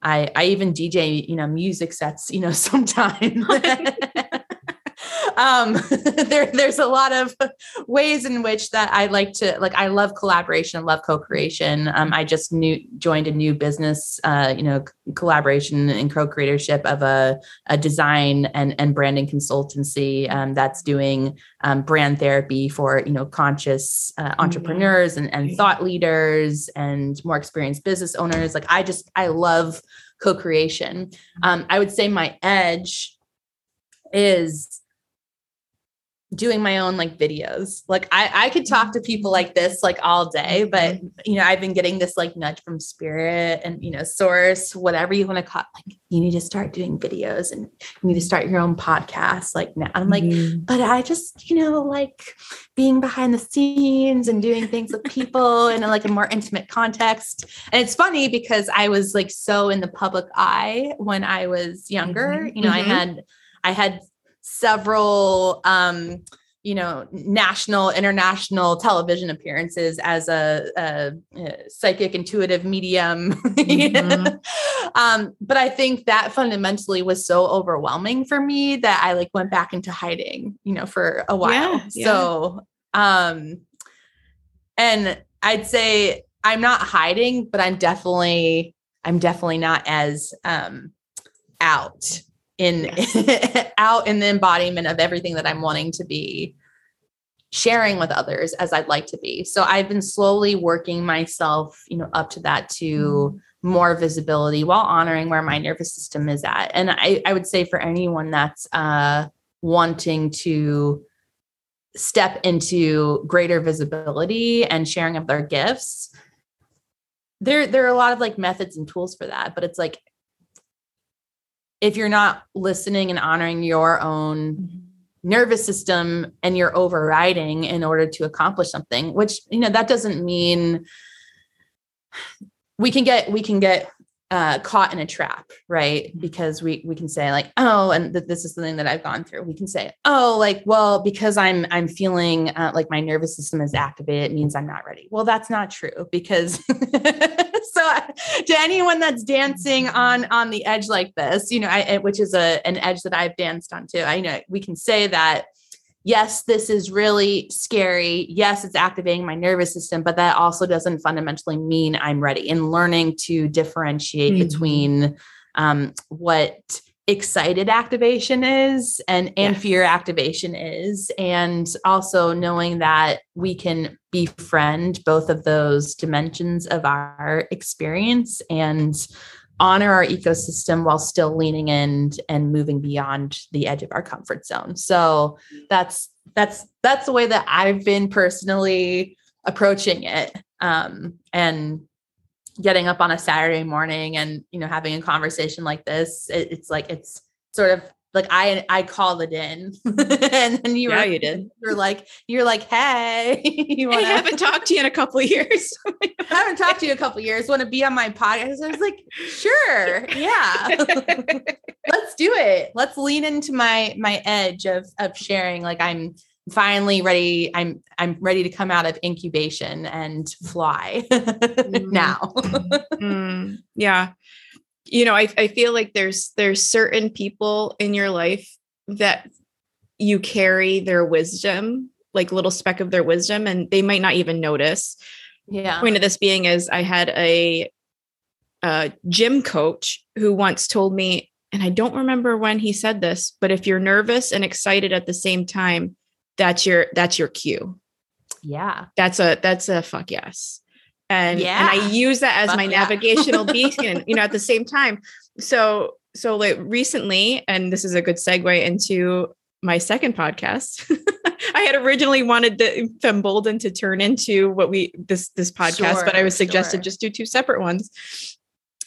I I even DJ you know music sets you know <laughs> sometimes. <laughs> um, <laughs> there, there's a lot of ways in which that I like to like. I love collaboration. Love co-creation. Um, I just new joined a new business, uh, you know, collaboration and co-creatorship of a, a design and and branding consultancy um, that's doing um, brand therapy for you know conscious uh, mm-hmm. entrepreneurs and, and thought leaders and more experienced business owners. Like I just I love co-creation. Um, I would say my edge is doing my own like videos. Like I, I could talk to people like this like all day, but mm-hmm. you know, I've been getting this like nudge from spirit and you know, source, whatever you want to call it. Like you need to start doing videos and you need to start your own podcast. Like now I'm like, mm-hmm. but I just, you know, like being behind the scenes and doing things with people <laughs> in like a more intimate context. And it's funny because I was like so in the public eye when I was younger. Mm-hmm. You know, mm-hmm. I had I had several um, you know national international television appearances as a, a, a psychic intuitive medium mm-hmm. <laughs> um, but i think that fundamentally was so overwhelming for me that i like went back into hiding you know for a while yeah, yeah. so um and i'd say i'm not hiding but i'm definitely i'm definitely not as um out in yes. <laughs> out in the embodiment of everything that I'm wanting to be sharing with others as I'd like to be. So I've been slowly working myself, you know, up to that to mm. more visibility while honoring where my nervous system is at. And I, I would say for anyone that's uh, wanting to step into greater visibility and sharing of their gifts, there there are a lot of like methods and tools for that. But it's like if you're not listening and honoring your own nervous system and you're overriding in order to accomplish something which you know that doesn't mean we can get we can get uh, caught in a trap, right? Mm-hmm. Because we we can say like, oh, and th- this is something that I've gone through. We can say, oh, like, well, because I'm I'm feeling uh, like my nervous system is activated, it means I'm not ready. Well, that's not true because <laughs> so <laughs> to anyone that's dancing on on the edge like this, you know, I, which is a an edge that I've danced on too. I know we can say that yes, this is really scary. Yes, it's activating my nervous system, but that also doesn't fundamentally mean I'm ready. And learning to differentiate mm-hmm. between um, what excited activation is and and yes. fear activation is and also knowing that we can befriend both of those dimensions of our experience and honor our ecosystem while still leaning in and moving beyond the edge of our comfort zone. So that's that's that's the way that I've been personally approaching it. Um, and getting up on a Saturday morning and you know having a conversation like this, it, it's like it's sort of like I I called it in, <laughs> and then you yeah, were, you did. <laughs> You're like you're like, hey, <laughs> you wanna, I haven't talked to you in a couple of years. I haven't talked to you in a couple of years. Want to be on my podcast? I was like, sure, yeah. let's do it. Let's lean into my my edge of of sharing. Like I'm finally ready. I'm I'm ready to come out of incubation and fly <laughs> mm-hmm. now. mm, yeah. You know, I, I feel like there's there's certain people in your life that you carry their wisdom, like little speck of their wisdom, and they might not even notice. Yeah. Point of this being is I had a, a gym coach who once told me, and I don't remember when he said this, but if you're nervous and excited at the same time, that's your that's your cue. Yeah. That's a that's a fuck yes. And yeah. and I use that as fuck my yeah. navigational <laughs> beacon, you know, at the same time. So so like recently, and this is a good segue into my second podcast. <laughs> I had originally wanted the Fembolden to turn into what we this this podcast, sure, but I was suggested sure. just do two separate ones.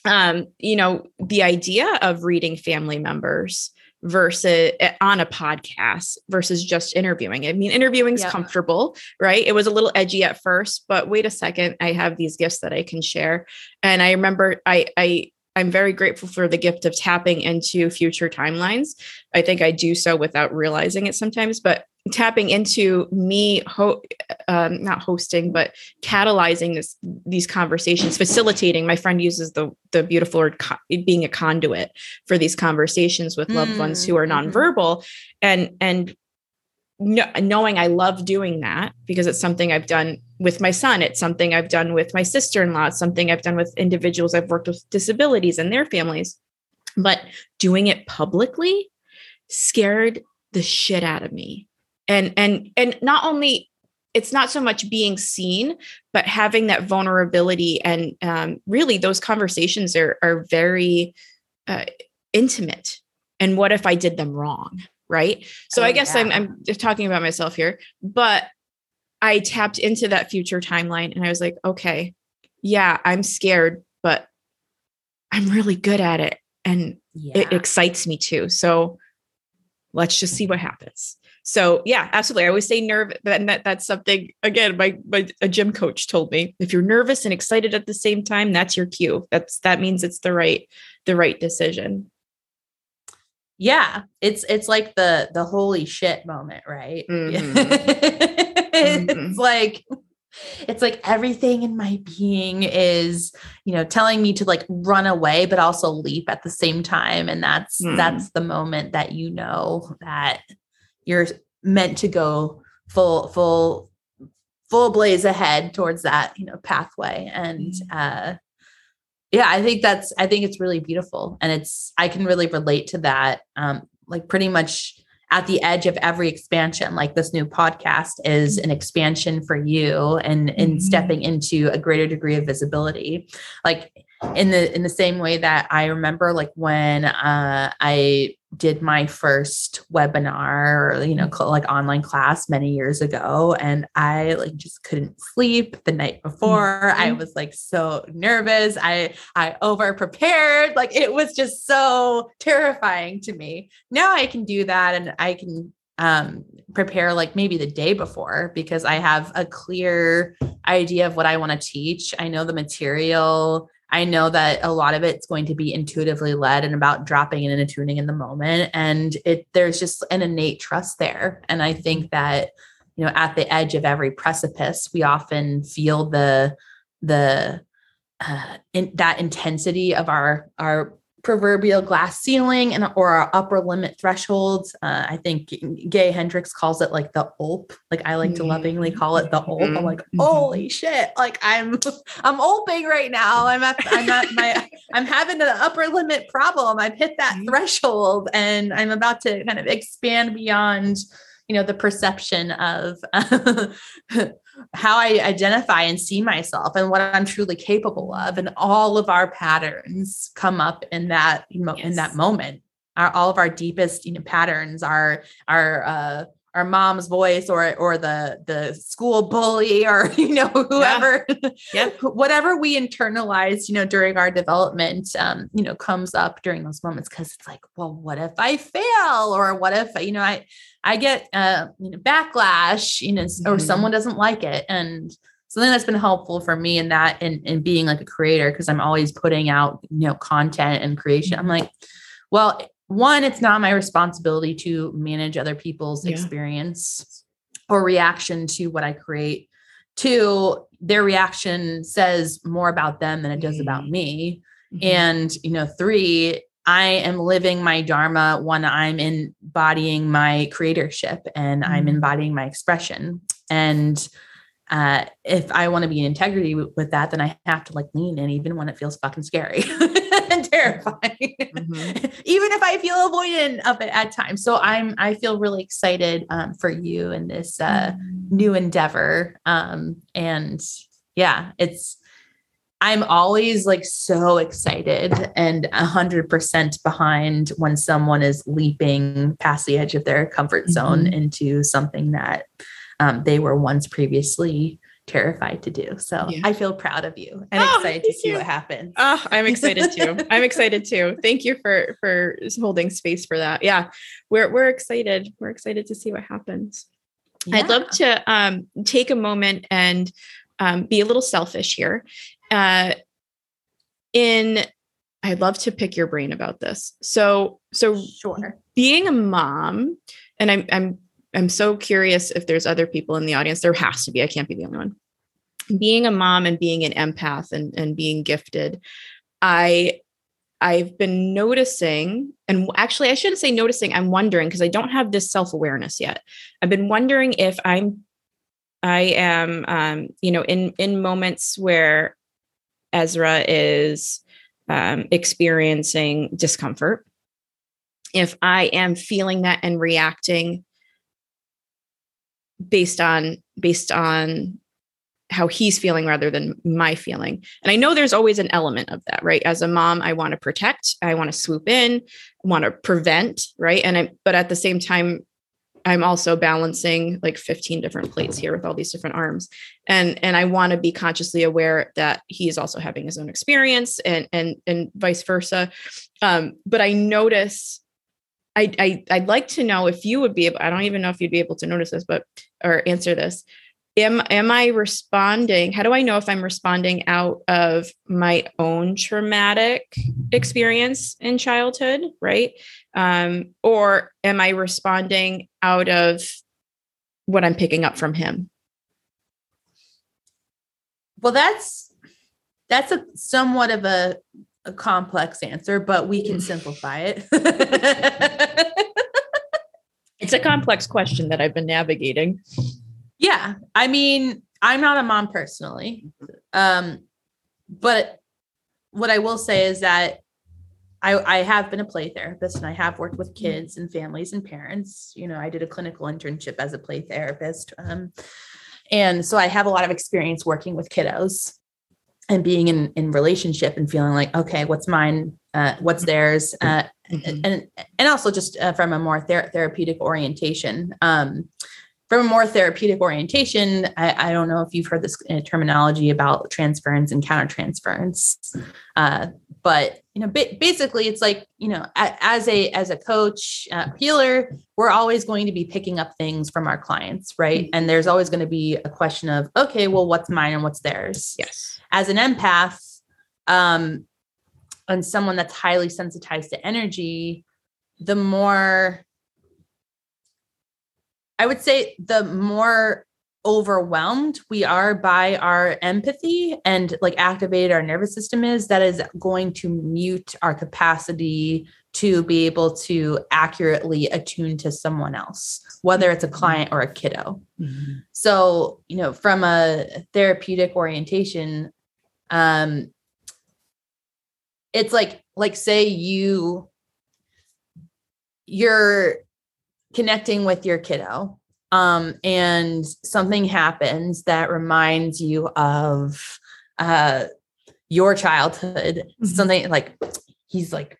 Um, you know, the idea of reading family members versus eh, on a podcast versus just interviewing. I mean, interviewing's yeah. comfortable, right? It was a little edgy at first, but wait a second, I have these gifts that I can share. And I remember I I I'm very grateful for the gift of tapping into future timelines. I think I do so without realizing it sometimes, but tapping into me ho- um, not hosting but catalyzing this these conversations facilitating my friend uses the the beautiful word co- being a conduit for these conversations with loved mm, ones who are mm-hmm. nonverbal and and no, knowing I love doing that because it's something I've done with my son. It's something I've done with my sister in law. It's something I've done with individuals I've worked with disabilities and their families. But doing it publicly scared the shit out of me. And and and not only it's not so much being seen, but having that vulnerability and um, really those conversations are are very uh, intimate. And what if I did them wrong? right so oh, i guess yeah. i'm i'm just talking about myself here but i tapped into that future timeline and i was like okay yeah i'm scared but i'm really good at it and yeah. it excites me too so let's just see what happens so yeah absolutely i always say nerve and that that's something again my, my a gym coach told me if you're nervous and excited at the same time that's your cue that's that means it's the right the right decision yeah it's it's like the the holy shit moment right <laughs> mm-hmm. it's mm-hmm. like it's like everything in my being is you know telling me to like run away but also leap at the same time and that's mm. that's the moment that you know that you're meant to go full full full blaze ahead towards that you know pathway and mm. uh yeah i think that's i think it's really beautiful and it's i can really relate to that um like pretty much at the edge of every expansion like this new podcast is an expansion for you and in mm-hmm. stepping into a greater degree of visibility like in the in the same way that i remember like when uh i did my first webinar or you know like online class many years ago and i like just couldn't sleep the night before. Mm-hmm. i was like so nervous. I i over prepared like it was just so terrifying to me. Now i can do that and i can um prepare like maybe the day before because i have a clear idea of what i want to teach. I know the material I know that a lot of it's going to be intuitively led and about dropping in and attuning in the moment. And it there's just an innate trust there. And I think that, you know, at the edge of every precipice, we often feel the the uh, in, that intensity of our our proverbial glass ceiling and or our upper limit thresholds. Uh, I think Gay Hendricks calls it like the ulp. Like I like to lovingly call it the ulp. I'm like, mm-hmm. holy shit! Like I'm <laughs> I'm ulping right now. I'm at I'm at my <laughs> I'm having an upper limit problem. I've hit that mm-hmm. threshold, and I'm about to kind of expand beyond you know the perception of <laughs> how I identify and see myself and what I'm truly capable of. And all of our patterns come up in that, you know, yes. in that moment. Our, all of our deepest, you know, patterns are, are, uh, our mom's voice or or the the school bully or <laughs> you know whoever yeah. Yep. <laughs> whatever we internalize you know during our development um you know comes up during those moments because it's like well what if i fail or what if you know i i get uh you know backlash you know mm-hmm. or someone doesn't like it and something that's been helpful for me in that in, in being like a creator because i'm always putting out you know content and creation i'm like well one, it's not my responsibility to manage other people's Yeah. experience or reaction to what I create. Two, their reaction says more about them than it does about me. Mm-hmm. And, you know, three, I am living my Dharma when I'm embodying my creatorship and I'm Mhm. embodying my expression. And uh, if I want to be in integrity with, with that, then I have to like lean in, even when it feels fucking scary <laughs> and terrifying, Mhm. <laughs> even if I feel avoidant of it at times. So I'm, I feel really excited um, for you in this uh, new endeavor. Um, and yeah, it's, I'm always like so excited and a hundred percent behind when someone is leaping past the edge of their comfort zone Mhm. into something that um, they were once previously terrified to do. So Yeah. I feel proud of you and Oh, excited to see you. what happens. Oh, I'm excited too. <laughs> I'm excited too. Thank you for for holding space for that. Yeah, we're we're excited. We're excited to see what happens. I'd love to um, take a moment and um, be a little selfish here. Uh, in, I'd love to pick your brain about this. So, so sure. being a mom, and I'm I'm I'm so curious if there's other people in the audience. There has to be. I can't be the only one. Being a mom and being an empath and and being gifted, I I've been noticing, and actually, I shouldn't say noticing. I'm wondering because I don't have this self awareness yet. I've been wondering if I'm, I am, um, you know, in in moments where Ezra is um, experiencing discomfort, if I am feeling that and reacting based on based on how he's feeling rather than my feeling. And I know there's always an element of that, right? As a mom, I want to protect, I want to swoop in, want to prevent, right? And I but at the same time I'm also balancing like 15 different plates here with all these different arms. And and I want to be consciously aware that he is also having his own experience and and and vice versa. Um but I notice I, I I'd like to know if you would be able. I don't even know if you'd be able to notice this, but or answer this. Am am I responding? How do I know if I'm responding out of my own traumatic experience in childhood, right? Um, or am I responding out of what I'm picking up from him? Well, that's that's a somewhat of a, a complex answer, but we can simplify it. <laughs> It's a complex question that I've been navigating. yeah, I mean, I'm not a mom personally, um, but what I will say is that I, I have been a play therapist and I have worked with kids and families and parents. You know, I did a clinical internship as a play therapist. Um, and so I have a lot of experience working with kiddos and being in, in relationship and feeling like, okay, what's mine? Uh, what's theirs? Uh, Mhm. and, and also just uh, from a more ther- therapeutic orientation. Um, from a more therapeutic orientation, I, I don't know if you've heard this uh, terminology about transference and countertransference, uh, but you know, ba- basically, it's like you know, as a as a coach uh, healer, we're always going to be picking up things from our clients, right? And there's always going to be a question of, okay, well, what's mine and what's theirs? Yes. as an empath um and someone that's highly sensitized to energy the more i would say the more overwhelmed. We are by our empathy and like activated our nervous system is that is going to mute our capacity to be able to accurately attune to someone else whether it's a client or a kiddo. So you know from a therapeutic orientation um it's like like say you you're connecting with your kiddo um and something happens that reminds you of uh your childhood Mhm. something like he's like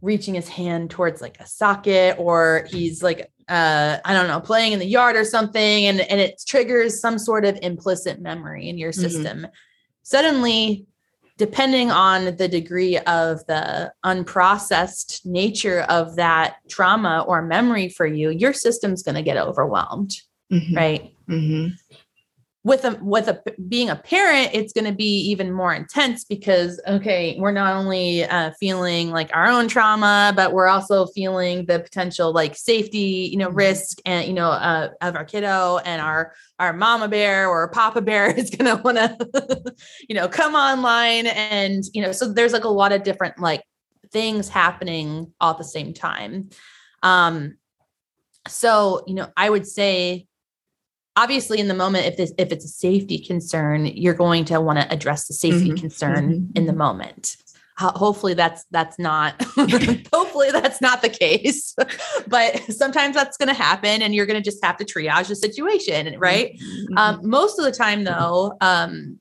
reaching his hand towards like a socket or he's like uh i don't know playing in the yard or something and and it triggers some sort of implicit memory in your Mhm. system suddenly depending on the degree of the unprocessed nature of that trauma or memory for you your system's going to get overwhelmed Mhm. right Mhm. With a with a being a parent it's going to be even more intense because okay we're not only uh, feeling like our own trauma but we're also feeling the potential like safety you know mm-hmm. risk and you know uh, of our kiddo and our our mama bear or papa bear <laughs> is going to want to you know come online and you know so there's like a lot of different like things happening all at the same time um so you know i would say obviously in the moment if this if it's a safety concern you're going to want to address the safety mm-hmm. concern mm-hmm. in the moment hopefully that's that's not <laughs> hopefully that's not the case <laughs> but sometimes that's going to happen and you're going to just have to triage the situation right mm-hmm. um, most of the time though um,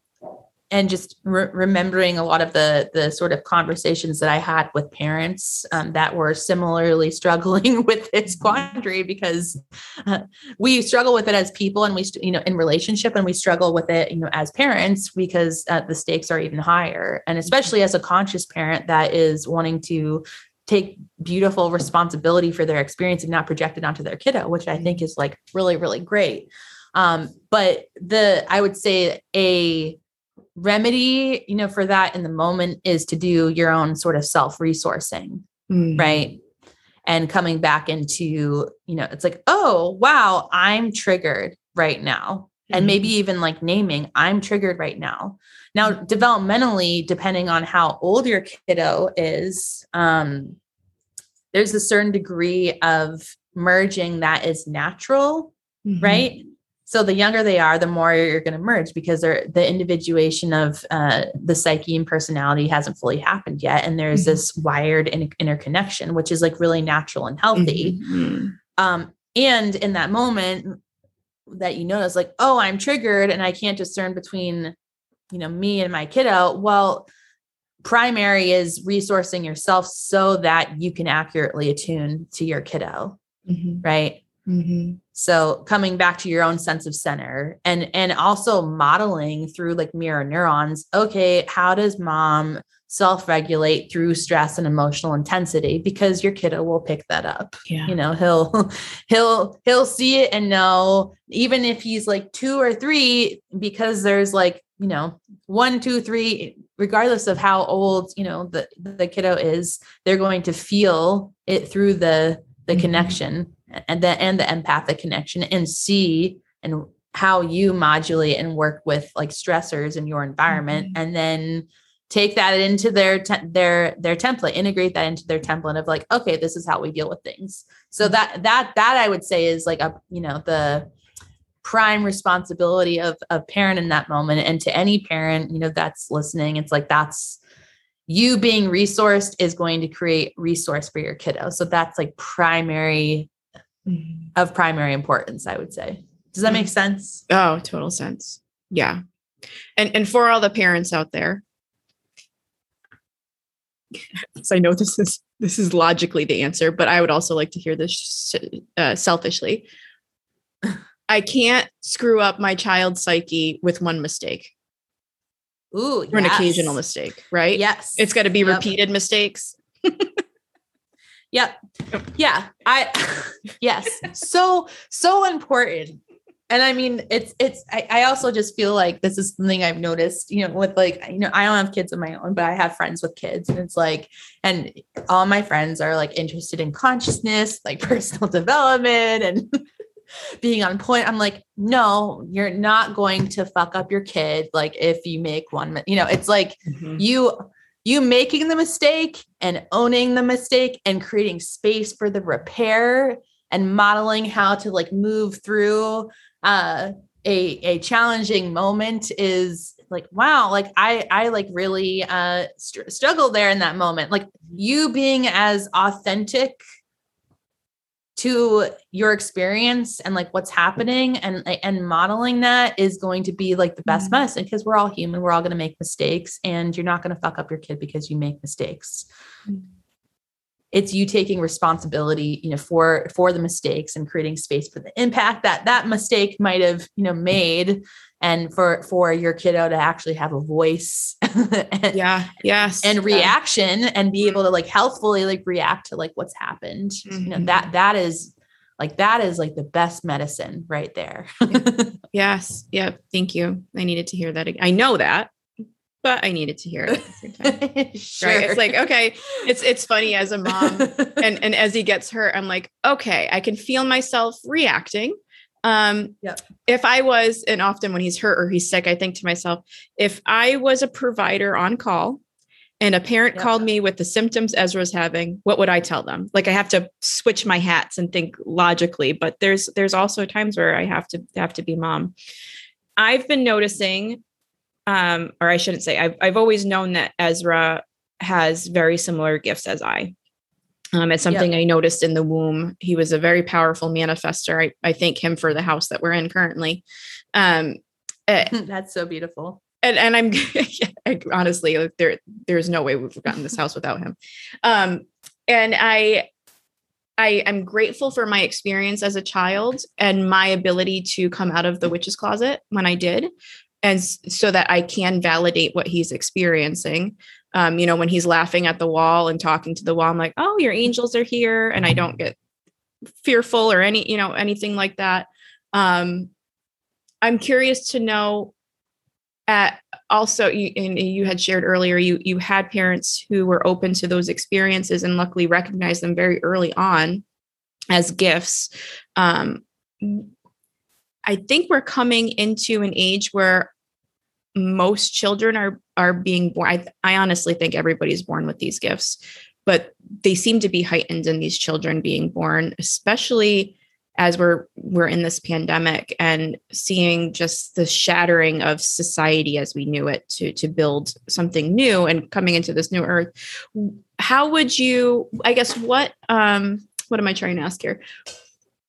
and just re- remembering a lot of the the sort of conversations that I had with parents um, that were similarly <laughs> struggling with this quandary because uh, we struggle with it as people and we you know in relationship and we struggle with it you know as parents because uh, the stakes are even higher. And especially as a conscious parent that is wanting to take beautiful responsibility for their experience and not project it onto their kiddo which I think is like really really great. Um, but the I would say a remedy, you know, for that in the moment is to do your own sort of self resourcing, mm. right? And coming back into, you know, it's like, oh, wow, I'm triggered right now. Mm. And maybe mm-hmm. even like naming, I'm triggered right now. Now, mm. developmentally, depending on how old your kiddo is, um, there's a certain degree of merging that is natural, mm-hmm. right? So the younger they are the more you're going to merge because they're the individuation of uh, the psyche and personality hasn't fully happened yet and there's mm-hmm. this wired in- interconnection which is like really natural and healthy mm-hmm. um, and in that moment that you notice like oh i'm triggered and i can't discern between you know me and my kiddo well primary is resourcing yourself so that you can accurately attune to your kiddo mm-hmm. right Mm-hmm. So coming back to your own sense of center and and also modeling through like mirror neurons. Okay, how does mom self-regulate through stress and emotional intensity because your kiddo will pick that up. Yeah. You know, he'll <laughs> he'll he'll see it and know even if he's like 2 or 3 because there's like, you know, one, two, three, regardless of how old, you know, the the kiddo is, they're going to feel it through the the mm-hmm. connection and the and the empathic connection and see and how you modulate and work with like stressors in your environment mm-hmm. and then take that into their te- their their template integrate that into their template of like okay this is how we deal with things so mm-hmm. that that that i would say is like a you know the prime responsibility of a parent in that moment and to any parent you know that's listening it's like that's you being resourced is going to create resource for your kiddo so that's like primary mm-hmm. of primary importance, I would say. Does that make mm-hmm. sense? Oh, total sense. Yeah. And and for all the parents out there, <laughs> so I know this is this is logically the answer, but I would also like to hear this uh, selfishly. I can't screw up my child's psyche with one mistake. Ooh, or yes. an occasional mistake, right? Yes. It's got to be yep. repeated mistakes. <laughs> Yep. Yeah. I <laughs> yes. So so important. And I mean, it's it's I, I also just feel like this is something I've noticed, you know, with like, you know, I don't have kids of my own, but I have friends with kids. And it's like, and all my friends are like interested in consciousness, like <laughs> personal development and <laughs> being on point. I'm like, no, you're not going to fuck up your kid. Like if you make one, you know, it's like mm-hmm. you you making the mistake and owning the mistake and creating space for the repair and modeling how to like move through uh, a a challenging moment is like wow like i i like really uh str- struggle there in that moment. Like you being as authentic to your experience and like what's happening and and modeling that is going to be like the best mm-hmm. medicine because we're all human we're all going to make mistakes and you're not going to fuck up your kid because you make mistakes mm-hmm. It's you taking responsibility you know for for the mistakes and creating space for the impact that that mistake might have you know made and for for your kiddo to actually have a voice and, <laughs> yeah yes and reaction and be able to like healthfully like react to like what's happened mm-hmm. you know that mm-hmm. that is like that is like the best medicine right there <laughs> Yes. Yeah. Thank you. I needed to hear that. I know that, but I needed to hear it. at the sure. <laughs> Right. It's like, okay, it's it's funny as a mom. <laughs> and and as he gets hurt, I'm like, okay, I can feel myself reacting. Um, yep. if I was, and often when he's hurt or he's sick, I think to myself, if I was a provider on call and a parent yep. called me with the symptoms Ezra's having, what would I tell them? Like I have to switch my hats and think logically, but there's there's also times where I have to have to be mom. I've been noticing, um, or I shouldn't say, I've I've always known that Ezra has very similar gifts as I. Um, it's something yep. I noticed in the womb. He was a very powerful manifester. I, I thank him for the house that we're in currently. Um, uh, <laughs> That's so beautiful and and I'm <laughs> honestly like there there's no way we've gotten this house without him. Um, and I I am grateful for my experience as a child and my ability to come out of the witch's closet when I did, and so that I can validate what he's experiencing. Um, you know, when he's laughing at the wall and talking to the wall, I'm like, oh, your angels are here, and I don't get fearful or any, you know, anything like that. Um, I'm curious to know at also you, and you had shared earlier you you had parents who were open to those experiences and luckily recognized them very early on as gifts um, i think we're coming into an age where most children are are being born I, I honestly think everybody's born with these gifts but they seem to be heightened in these children being born especially as we're we're in this pandemic and seeing just the shattering of society as we knew it to to build something new and coming into this new earth. How would you i guess what um what am i trying to ask here?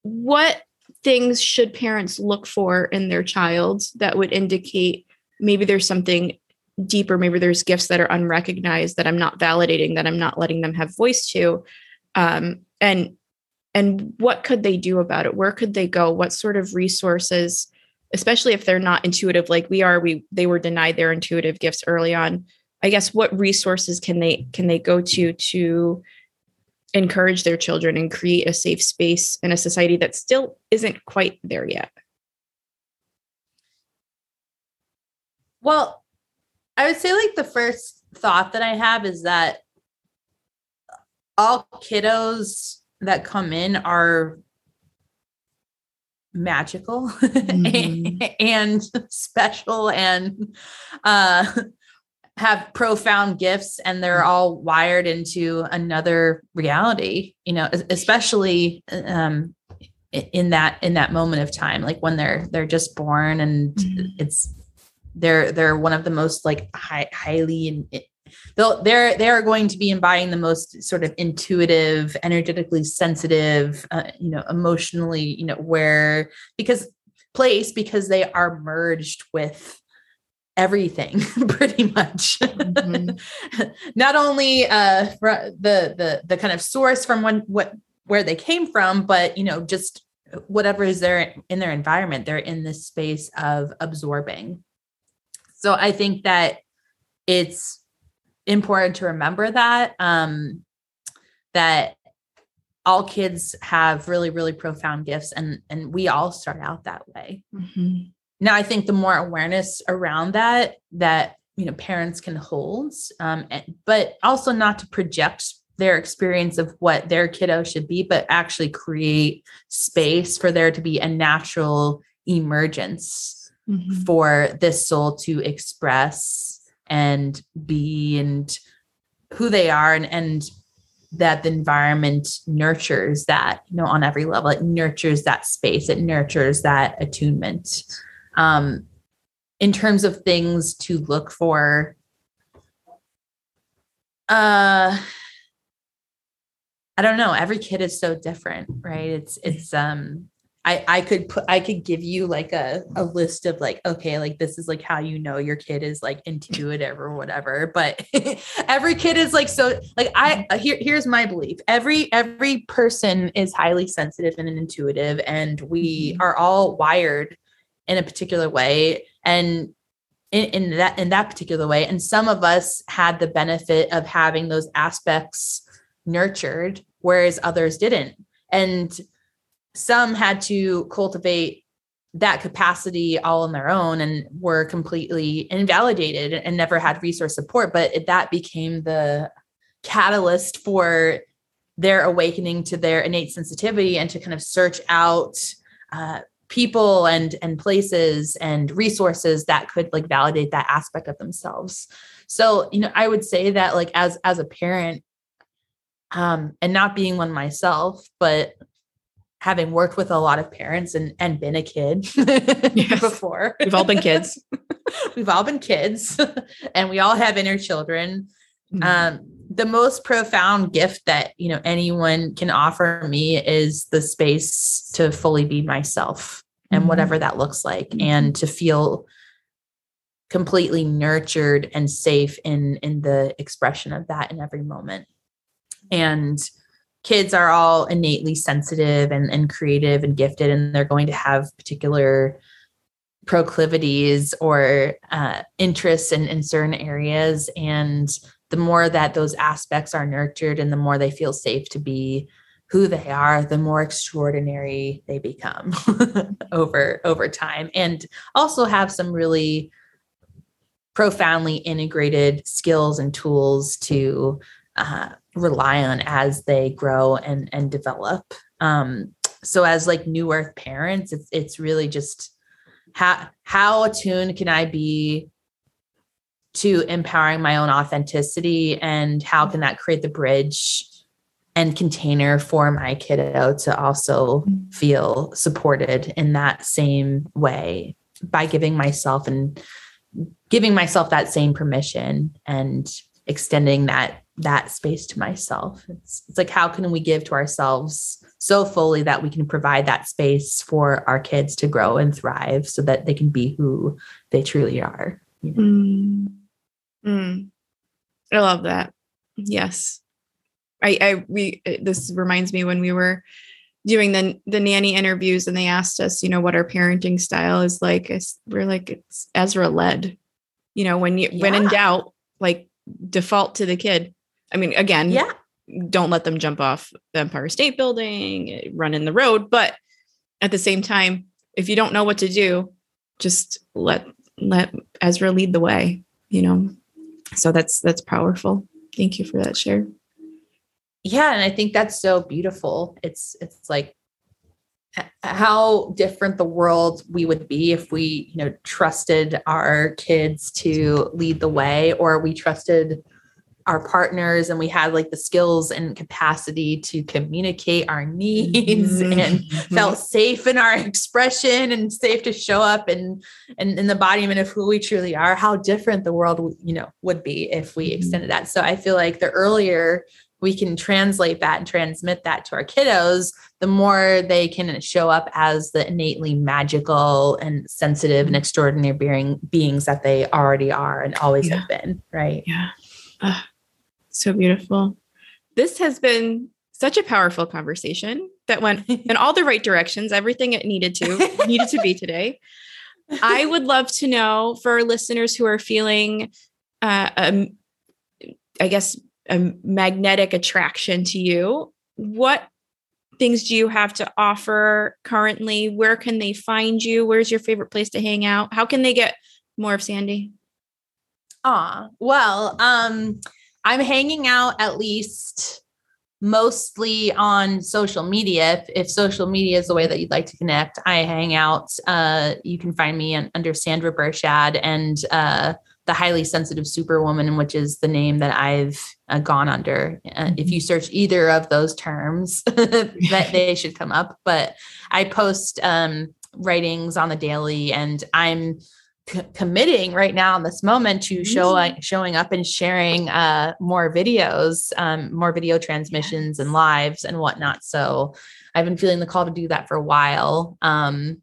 What things should parents look for in their child that would indicate maybe there's something deeper maybe there's gifts that are unrecognized that i'm not validating that i'm not letting them have voice to um, and and what could they do about it? Where could they go? What sort of resources especially if they're not intuitive like we are we they were denied their intuitive gifts early on i guess what resources can they can they go to to encourage their children and create a safe space in a society that still isn't quite there yet well i would say like the first thought that i have is that all kiddos that come in are magical <laughs> mm-hmm. and special and uh, have profound gifts and they're mm-hmm. all wired into another reality you know especially um, in that in that moment of time like when they're they're just born and mm-hmm. it's they're they're one of the most like high, highly they'll they're they're going to be embodying the most sort of intuitive energetically sensitive uh, you know emotionally you know where because place because they are merged with everything <laughs> pretty much mm-hmm. <laughs> not only uh the the the kind of source from when what where they came from but you know just whatever is there in their environment they're in this space of absorbing so i think that it's important to remember that um that all kids have really really profound gifts and and we all start out that way mm-hmm. Now i think the more awareness around that that you know parents can hold um and, but also not to project their experience of what their kiddo should be but actually create space for there to be a natural emergence mm-hmm. for this soul to express and be and who they are and and that the environment nurtures that you know on every level. It nurtures that space. It nurtures that attunement um in terms of things to look for. Uh i don't know. Every kid is so different right? It's it's um I, I could put I could give you like a, a list of like okay like this is like how you know your kid is like intuitive or whatever but <laughs> every kid is like so like I here here's my belief. Every every person is highly sensitive and intuitive and we mm-hmm. are all wired in a particular way and in, in that in that particular way. And some of us had the benefit of having those aspects nurtured whereas others didn't. And some had to cultivate that capacity all on their own and were completely invalidated and never had resource support. But it, that became the catalyst for their awakening to their innate sensitivity and to kind of search out uh, people and and places and resources that could like validate that aspect of themselves so you know i would say that like as as a parent um and not being one myself but having worked with a lot of parents and and been a kid <laughs> yes. before. We've all been kids. <laughs> We've all been kids <laughs> and we all have inner children. Mm-hmm. Um, the most profound gift that you know anyone can offer me is the space to fully be myself and mm-hmm. whatever that looks like mm-hmm. and to feel completely nurtured and safe in in the expression of that in every moment and kids are all innately sensitive and, and creative and gifted and they're going to have particular proclivities or uh, interests in, in certain areas and the more that those aspects are nurtured and the more they feel safe to be who they are the more extraordinary they become <laughs> over over time and also have some really profoundly integrated skills and tools to uh, rely on as they grow and and develop. Um so as like new earth parents it's it's really just how how attuned can i be to empowering my own authenticity and how can that create the bridge and container for my kiddo to also feel supported in that same way by giving myself and giving myself that same permission and extending that that space to myself. It's, it's like, how can we give to ourselves so fully that we can provide that space for our kids to grow and thrive so that they can be who they truly are? You know? mm. Mm. I love that. Yes. I, I, we, this reminds me when we were doing the, the nanny interviews and they asked us, you know, what our parenting style is like. We're like, it's Ezra led, you know, when you, yeah. when in doubt, like default to the kid I mean, again, yeah, don't let them jump off the Empire State Building, eh, run in the road. But at the same time, if you don't know what to do, just let let Ezra lead the way, you know. So that's that's powerful. Thank you for that share. Yeah, and I think that's so beautiful. It's it's like how different the world we would be if we, you know, trusted our kids to lead the way or we trusted our partners and we had like the skills and capacity to communicate our needs mm-hmm. and mm-hmm. felt safe in our <laughs> expression and safe to show up and and in the embodiment of who we truly are how different the world you know would be if we mm-hmm. extended that so i feel like the earlier we can translate that and transmit that to our kiddos the more they can show up as the innately magical and sensitive and mm-hmm. extraordinary being, beings that they already are and always yeah. have been right yeah uh, so beautiful. This has been such a powerful conversation that went <laughs> in all the right directions, everything it needed to <laughs> needed to be today. I would love to know for listeners who are feeling, uh, um, I guess, a magnetic attraction to you. What things do you have to offer currently? Where can they find you? Where's your favorite place to hang out? How can they get more of Sandy? Ah, well, um, I'm hanging out at least mostly on social media. If, if, social media is the way that you'd like to connect, I hang out. Uh, you can find me on, under Sandra Bershad and uh, the highly sensitive superwoman, which is the name that I've uh, gone under. Uh, if you search either of those terms, <laughs> that they should come up. But I post um, writings on the daily, and I'm c- committing right now in this moment to show mm-hmm. showing up and sharing uh, more videos, um, more video transmissions yes. and lives and whatnot. So I've been feeling the call to do that for a while. Um,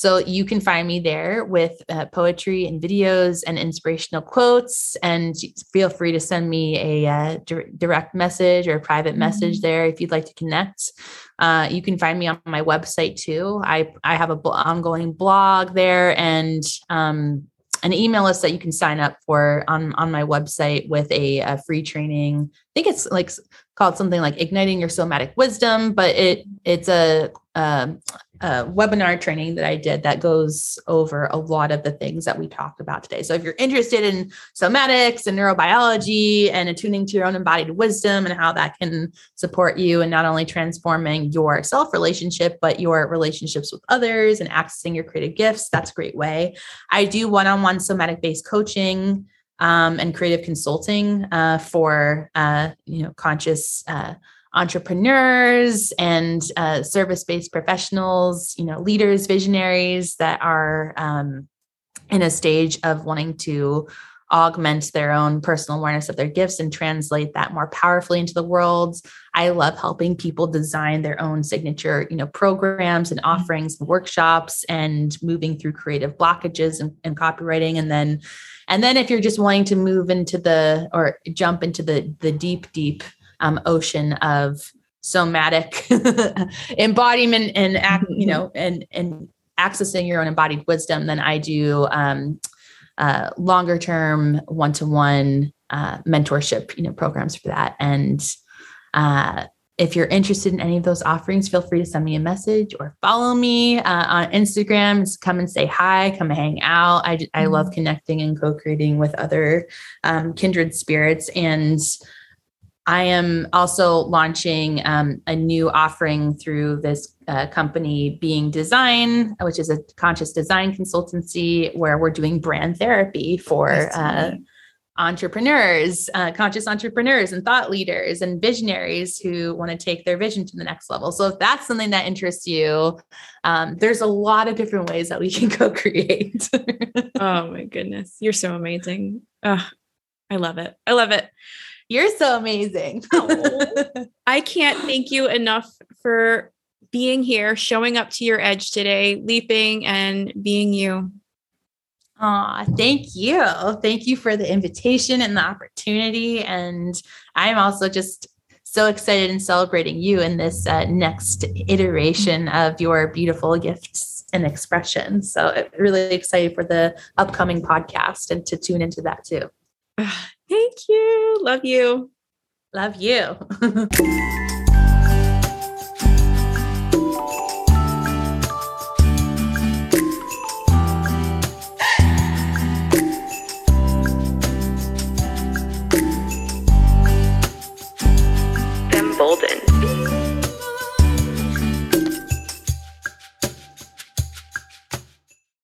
so you can find me there with uh, poetry and videos and inspirational quotes. And feel free to send me a uh, di- direct message or a private mm-hmm. message there if you'd like to connect. Uh, you can find me on my website too. I I have a bl- ongoing blog there and um, an email list that you can sign up for on on my website with a, a free training. I think it's like called something like igniting your somatic wisdom, but it it's a, um, a webinar training that I did that goes over a lot of the things that we talked about today. So if you're interested in somatics and neurobiology and attuning to your own embodied wisdom and how that can support you and not only transforming your self relationship, but your relationships with others and accessing your creative gifts, that's a great way. I do one on one somatic based coaching. Um, and creative consulting uh, for uh, you know conscious uh, entrepreneurs and uh, service-based professionals you know leaders visionaries that are um, in a stage of wanting to augment their own personal awareness of their gifts and translate that more powerfully into the world i love helping people design their own signature you know programs and mm-hmm. offerings and workshops and moving through creative blockages and, and copywriting and then and then if you're just wanting to move into the or jump into the the deep deep um, ocean of somatic <laughs> embodiment and act, you mm-hmm. know, and and accessing your own embodied wisdom, then I do um, uh, longer term one to one mentorship, you know, programs for that. And uh, if you're interested in any of those offerings, feel free to send me a message or follow me uh, on Instagram. Just come and say hi, come hang out. I, I love mm-hmm. connecting and co creating with other um, kindred spirits. And I am also launching um, a new offering through this uh, company, Being Design, which is a conscious design consultancy where we're doing brand therapy for uh, entrepreneurs, uh, conscious entrepreneurs, and thought leaders and visionaries who want to take their vision to the next level. So, if that's something that interests you, um, there's a lot of different ways that we can <laughs> co create. oh, my goodness. You're so amazing. Oh, I love it. I love it. You're so amazing. <laughs> I can't thank you enough for being here, showing up to your edge today, leaping and being you. Aw, thank you. Thank you for the invitation and the opportunity. And I'm also just so excited and celebrating you in this uh, next iteration of your beautiful gifts and expression. So, really excited for the upcoming podcast and to tune into that too. <sighs> Thank you. Love you. Love you. <laughs> Bolden.